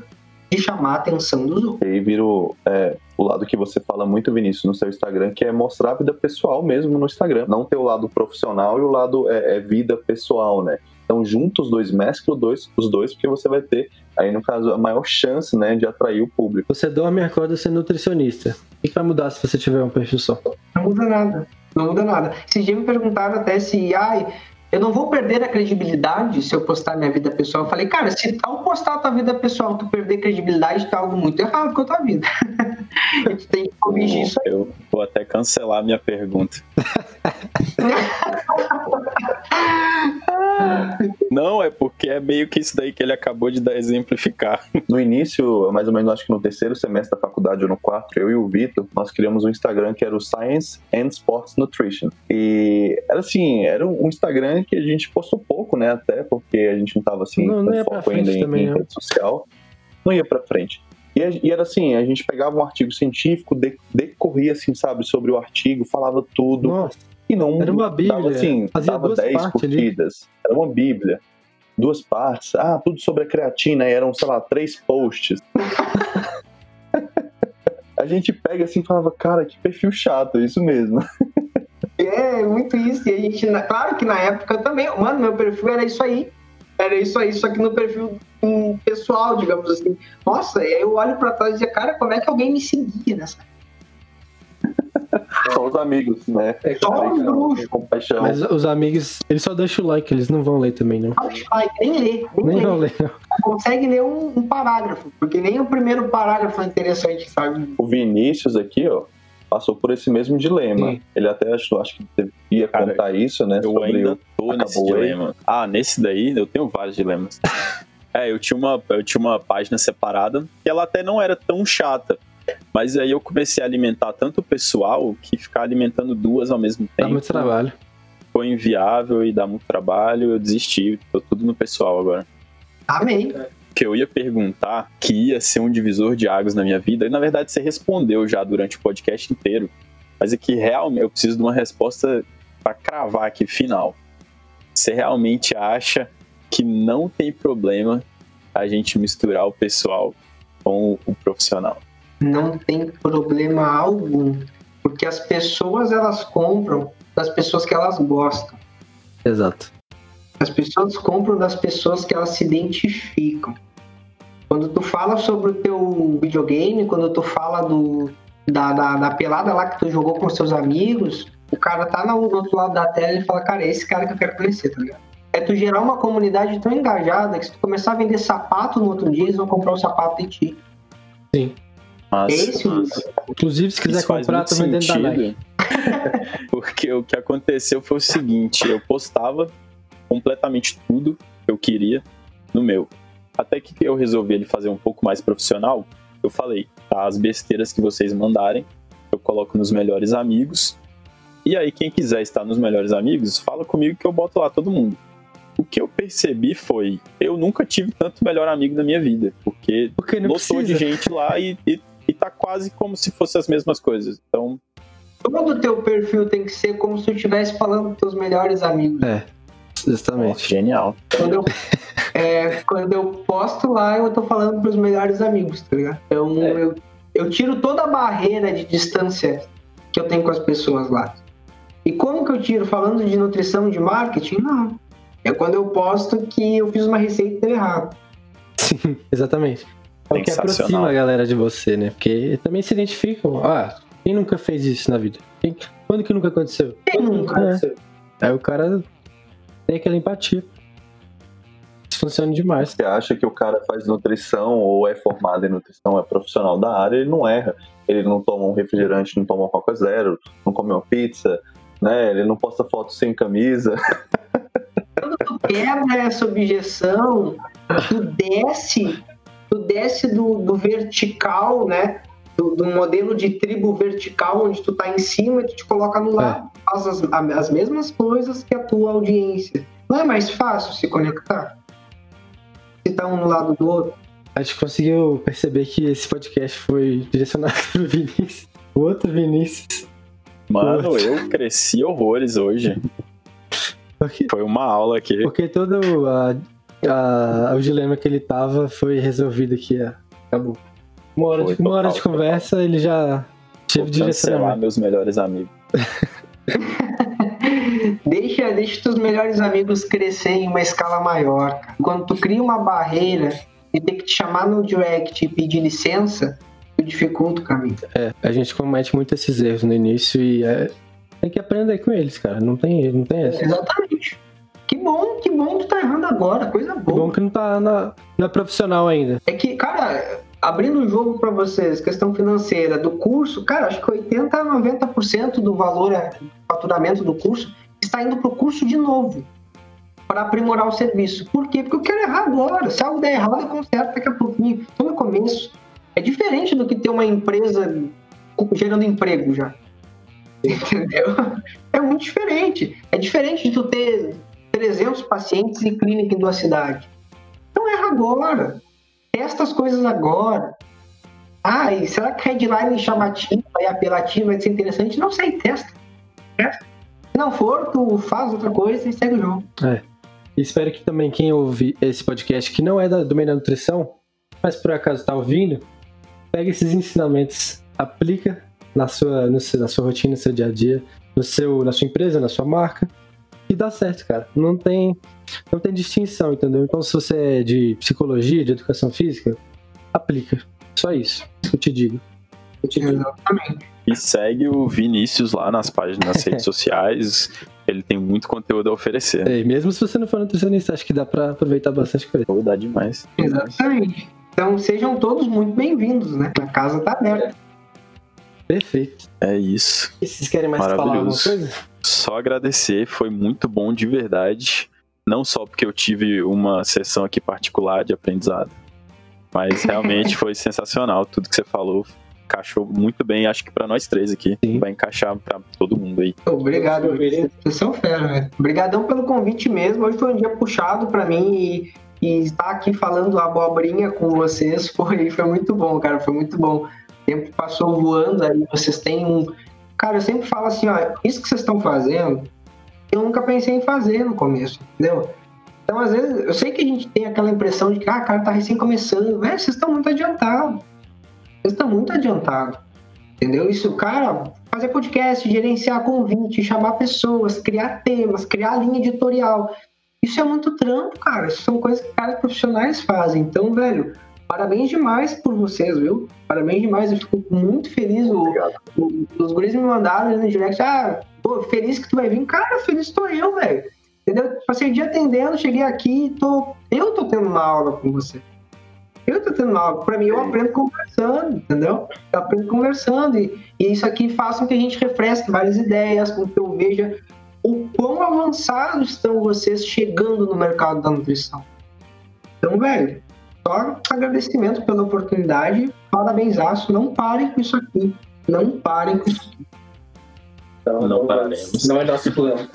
de chamar a atenção dos outros. E aí vira o, é, o lado que você fala muito, Vinícius, no seu Instagram, que é mostrar a vida pessoal mesmo no Instagram. Não ter o lado profissional e o lado é, é vida pessoal, né? Então, junta os dois, mescla os dois, os dois, porque você vai ter, aí no caso, a maior chance, né, de atrair o público. Você dorme e acorda sendo nutricionista. O que vai mudar se você tiver um perfil só? Não muda nada. Não muda nada. Esses dias me perguntaram até se, ai, eu não vou perder a credibilidade se eu postar minha vida pessoal. Eu falei, cara, se ao postar a tua vida pessoal tu perder credibilidade, tá algo muito errado com a tua vida. e tu tem que corrigir isso aí. Eu vou até cancelar a minha pergunta. Não, é porque é meio que isso daí que ele acabou de dar exemplificar. No início, mais ou menos, acho que no terceiro semestre da faculdade ou no quarto, eu e o Vitor, nós criamos um Instagram que era o Science and Sports Nutrition. E era assim, era um Instagram que a gente postou pouco, né, até porque a gente não tava assim, Não, não com pra foco ainda em, também, em não. rede social. Não ia pra frente. E, e era assim, a gente pegava um artigo científico, de- decorria assim, sabe, sobre o artigo, falava tudo, Nossa, e não Era uma bíblia. dava assim, Fazia dava duas 10 partes ali. curtidas. Era uma bíblia. Duas partes. Ah, tudo sobre a creatina. E eram, sei lá, três posts. a gente pega assim e falava, cara, que perfil chato, é isso mesmo. É, muito isso. E a gente, claro que na época também, mano, meu perfil era isso aí. Era isso aí, só que no perfil pessoal, digamos assim. Nossa, e aí eu olho pra trás e dizia, cara, como é que alguém me seguia nessa? Só os amigos, né? É Só os bruxos. compaixão. mas os amigos, eles só deixam o like, eles não vão ler também, não. Like, nem lê, nem, Nem lê. vão ler, não. Consegue ler um, um parágrafo, porque nem o primeiro parágrafo é interessante, sabe? O Vinícius aqui, ó, passou por esse mesmo dilema. Sim. Ele até achou, acho que devia Cara, contar isso, né? Eu sobre ainda o- tô nesse aí. dilema. Ah, nesse daí eu tenho vários dilemas. É, eu tinha, uma, eu tinha uma página separada que ela até não era tão chata. Mas aí eu comecei a alimentar tanto o pessoal que ficar alimentando duas ao mesmo Dá tempo muito trabalho. foi inviável e dá muito trabalho. Eu desisti, tô tudo no pessoal agora. Amei. que eu ia perguntar que ia ser um divisor de águas na minha vida, e na verdade você respondeu já durante o podcast inteiro, mas é que realmente eu preciso de uma resposta para cravar aqui final. Você realmente acha que não tem problema a gente misturar o pessoal com o profissional? Não tem problema algum. porque as pessoas elas compram das pessoas que elas gostam. Exato. As pessoas compram das pessoas que elas se identificam. Quando tu fala sobre o teu videogame, quando tu fala do, da, da, da pelada lá que tu jogou com seus amigos, o cara tá no, no outro lado da tela e fala, cara, é esse cara que eu quero conhecer, tá ligado? É tu gerar uma comunidade tão engajada que se tu começar a vender sapato no outro dia, eles vão comprar o sapato de ti. Sim. Mas, mas Inclusive, se quiser comprar, tô vendendo da Nike. Porque o que aconteceu foi o seguinte, eu postava completamente tudo que eu queria no meu. Até que eu resolvi ele fazer um pouco mais profissional, eu falei, tá, as besteiras que vocês mandarem, eu coloco nos melhores amigos. E aí, quem quiser estar nos melhores amigos, fala comigo que eu boto lá todo mundo. O que eu percebi foi, eu nunca tive tanto melhor amigo na minha vida, porque Porque não lotou de precisa. gente lá e, e, e tá quase como se fossem as mesmas coisas. Então, Todo o teu perfil tem que ser como se tu estivesse falando com teus melhores amigos. Justamente. genial. Quando eu, é, quando eu posto lá, eu tô falando pros melhores amigos, tá ligado? Então eu, eu tiro toda a barreira de distância que eu tenho com as pessoas lá. E como que eu tiro? Falando de nutrição, de marketing? Não. É quando eu posto que eu fiz uma receita e deu errado. Sim, exatamente. É o que aproxima a galera de você, né? Porque também se identificam. Ah, quem nunca fez isso na vida? Quem- Quando que nunca aconteceu? Quem nunca? É. Aí o cara tem aquela empatia. Isso funciona demais. Você acha que o cara faz nutrição ou é formado em nutrição, é profissional da área, ele não erra. Ele não toma um refrigerante, não toma uma Coca Zero, não come uma pizza, né? Ele não posta foto sem camisa. Quando tu quebra essa objeção, tu desce, desce do, do vertical, né? Do, do modelo de tribo vertical, onde tu tá em cima e tu te coloca no lado. Faz as, as mesmas coisas que a tua audiência. Não é mais fácil se conectar? Se tá um no lado do outro. A gente conseguiu perceber que esse podcast foi direcionado pro Vinícius. O outro Vinícius. Mano, Putz. eu cresci horrores hoje. Porque, Foi uma aula aqui. porque todo a- a- o dilema que ele tava foi resolvido aqui. ó. Acabou. Uma hora, Foi de, uma hora de total, conversa, ele já tive direcionamento. meus melhores amigos. Deixa, deixa teus melhores amigos crescer em uma escala maior. Quando tu cria uma barreira e ter que te chamar no direct e pedir licença, tu dificulta o caminho. É, a gente comete muito esses erros no início e é, tem que aprender com eles, cara. Não tem, não tem essa. Exatamente. Que bom, que bom tu tá errando agora, coisa Que boa. bom que não tá na, é profissional ainda. É que, cara, abrindo o jogo pra vocês, questão financeira do curso, cara, acho que 80 a 90% do valor, é, do faturamento do curso, está indo pro curso de novo. Para aprimorar o serviço. Por quê? Porque eu quero errar agora. Se algo der errado, eu conserto daqui a pouquinho. Tô no começo. É diferente do que ter uma empresa gerando emprego já. Entendeu? É muito diferente. É diferente de tu ter 300 pacientes e clínica em duas cidades. Então erra agora. Testa as coisas agora. Ah, e será que headline chamativa e apelativa vai ser interessante? Não sei, testa. Testa. Se não for, tu faz outra coisa e segue o jogo. E espero que também quem ouve esse podcast, que não é da- do meio da nutrição, mas por acaso tá ouvindo, pega esses ensinamentos, aplica na sua, no na sua rotina, no seu dia a dia, no seu, na sua empresa, na sua marca, e dá certo, cara. Não tem, não tem distinção, entendeu? Então, se você é de psicologia, de educação física, aplica. Só isso. Que eu te digo. Eu te digo. Exatamente. E segue o Vinícius lá nas páginas, nas redes sociais. Ele tem muito conteúdo a oferecer. É, e mesmo se você não for nutricionista, acho que dá pra aproveitar bastante coisa. Vou dar demais. Exatamente. Então sejam todos muito bem-vindos, né? A casa tá aberta. Perfeito. É isso. E vocês querem mais falar alguma coisa? Só agradecer, foi muito bom de verdade. Não só porque eu tive uma sessão aqui particular de aprendizado, mas realmente foi sensacional. Tudo que você falou encaixou muito bem. Acho que pra nós três aqui Sim. vai encaixar pra todo mundo aí. Obrigado, vocês são fera, velho. Obrigadão pelo convite mesmo. Hoje foi um dia puxado pra mim e, e estar aqui falando abobrinha com vocês foi, foi muito bom, cara. Foi muito bom. O tempo passou voando aí. Vocês têm um. Cara, eu sempre falo assim, ó, isso que vocês estão fazendo, eu nunca pensei em fazer no começo, entendeu? Então, às vezes, eu sei que a gente tem aquela impressão de que, ah, cara, tá recém começando. Velho, vocês estão muito adiantados. Vocês estão muito adiantados. Entendeu? Isso, cara, fazer podcast, gerenciar convite, chamar pessoas, criar temas, criar linha editorial. Isso é muito trampo, cara. Isso são coisas que caras profissionais fazem. Então, velho, parabéns demais por vocês, viu? Parabéns demais. Eu fico muito feliz. O, o, os guris me mandaram no direct. Ah, pô, feliz que tu vai vir. Cara, feliz tô eu, velho. Entendeu? Passei o dia atendendo, cheguei aqui e tô. Eu tô tendo uma aula com você. Eu tô tendo uma aula. Pra mim, eu aprendo conversando, entendeu? Eu aprendo conversando. E, e isso aqui faz com que a gente refresque várias ideias, com que eu veja o quão avançados estão vocês chegando no mercado da nutrição. Então, velho, só agradecimento pela oportunidade, parabéns, não parem com isso aqui. Não parem com isso aqui. Então, não, não pararemos. Não é nosso plano.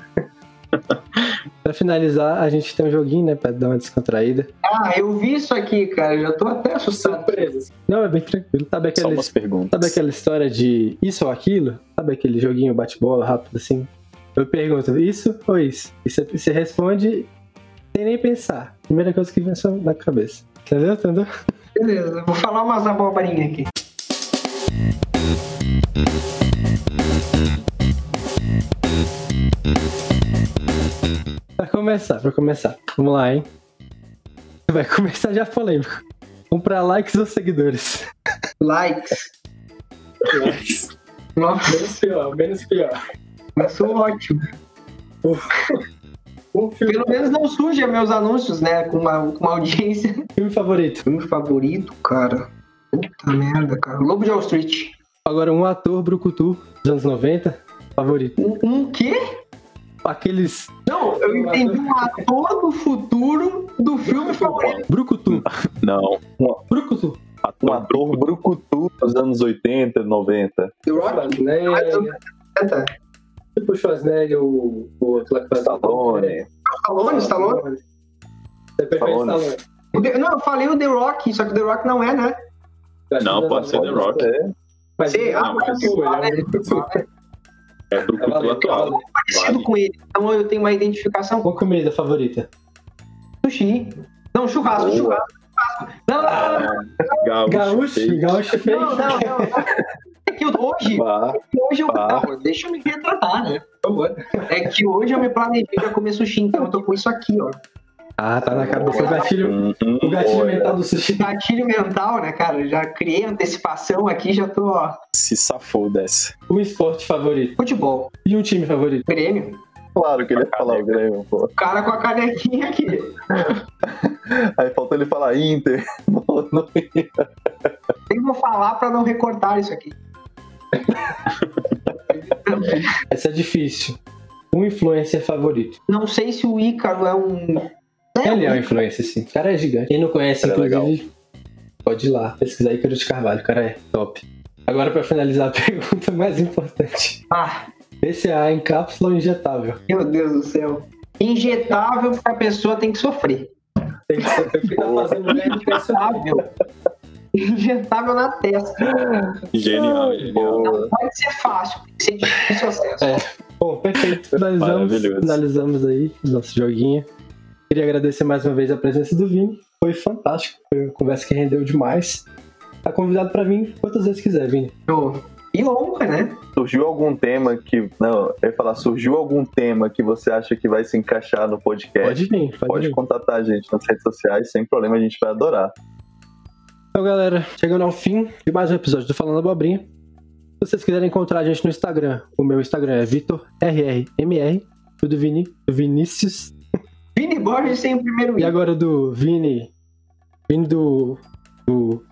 pra finalizar, a gente tem um joguinho, né? Pra dar uma descontraída. Ah, eu vi isso aqui, cara. Já tô até assustado. Surpresa. Não, é bem tranquilo. Sabe aquela, Só umas perguntas. Sabe aquela história de isso ou aquilo? Sabe aquele joguinho bate-bola rápido assim? Eu pergunto, isso ou isso? E você, você responde sem nem pensar. Primeira coisa que vem na cabeça. Entendeu? Entendeu? Beleza, vou falar umas abobrinhas aqui. Pra começar, pra começar. Vamos lá, hein? Vai começar já polêmico. Comprar likes ou seguidores? Likes. Likes. Nossa. Menos pior, menos pior. Começou ótimo. Pelo menos não suja meus anúncios, né? Com uma, com uma audiência. Filme favorito? Filme favorito, cara. Puta merda, cara. Lobo de Wall Street. Agora, um ator brucutu dos anos 90, favorito. Um, um quê? Aqueles. Não, eu entendi um ator do futuro do filme favorito. Brucutu. Não. Brucutu. Um ator brucutu dos anos 80, 90. The Rock? Né? Tipo o Schwarzenegger, o, o Stallone. Stallone, Stallone. Você prefere Stallone? Não, eu falei o The Rock, só que o The Rock não é, né? Não, pode ser The Rock. É. Mas Sim, ah, mas é pro culto atual. parecido Vale. com ele, então eu tenho uma identificação. Qual comida favorita? Sushi. Não, churrasco, Boa. churrasco. churrasco. Não, não, não, Gaúcho. Gaúcho, feio. gaúcho feio. não, não, não, não. É que hoje, é que hoje eu. Não, deixa eu me retratar, né? Por favor. É que hoje eu me planejei pra comer sushi, então eu tô com isso aqui, ó. Ah, tá na cabeça o gatilho. Uhum. O gatilho Olha. mental do sushi. Gatilho mental, né, cara? Eu Já criei antecipação aqui, já tô, ó. Se safou dessa. Um esporte favorito. Futebol, E um time favorito. Grêmio. Claro que ele ia falar o Grêmio, pô. O cara com a canequinha aqui. Aí faltou ele falar Inter. Não ia. Nem vou falar pra não recortar isso aqui. Essa é difícil. Um influencer favorito. Não sei se o Ícaro é um. Ele é um influencer, sim. O cara é gigante. Quem não conhece, Cara, é inclusive, pode ir lá pesquisar Ícaro de Carvalho. O cara é top. Agora, pra finalizar a pergunta mais importante. Ah, BCA em cápsula ou injetável? meu Deus do céu. Injetável porque a pessoa tem que sofrer. Tem que ser tem que tá fazendo Injetável. Injetável na testa. Genial, genial. Não pode ser fácil, tem que ser difícil acesso. É. Bom, perfeito. Finalizamos, Maravilhoso. finalizamos aí o nosso joguinho. Queria agradecer mais uma vez a presença do Vini. Foi fantástico. Foi uma conversa que rendeu demais. Tá convidado pra vir quantas vezes quiser, Vini. E honra, né? Surgiu algum tema que. Não, eu ia falar, surgiu algum tema que você acha que vai se encaixar no podcast? Pode vir, pode, Pode vir. contatar a gente nas redes sociais, sem problema, a gente vai adorar. Então, galera, chegando ao fim de mais um episódio do Falando Abobrinha. Se vocês quiserem encontrar a gente no Instagram, o meu Instagram é VitorRRMR, o do Vini, do Vinícius, Vini Borges sem o primeiro e I. agora do Vini, Vini do, do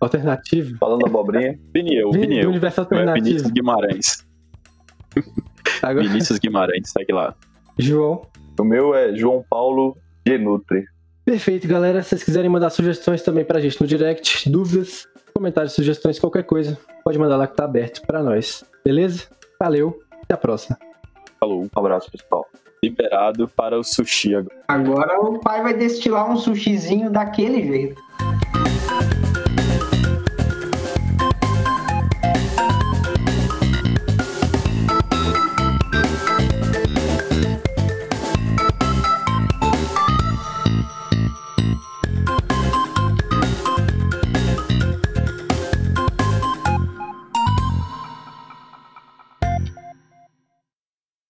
Alternativo, Falando abobrinha, Vini eu, Vini Vini do eu. Universo Não é Vinícius Alternativo. Guimarães. Agora, Vinícius Guimarães, segue lá. João. o meu é João Paulo Genutri. Perfeito, galera. Se vocês quiserem mandar sugestões também pra gente no direct, dúvidas, comentários, sugestões, qualquer coisa, pode mandar lá que tá aberto pra nós. Beleza? Valeu, até a próxima. Falou. Um abraço, pessoal. Liberado para o sushi agora. Agora o pai vai destilar um sushizinho daquele jeito.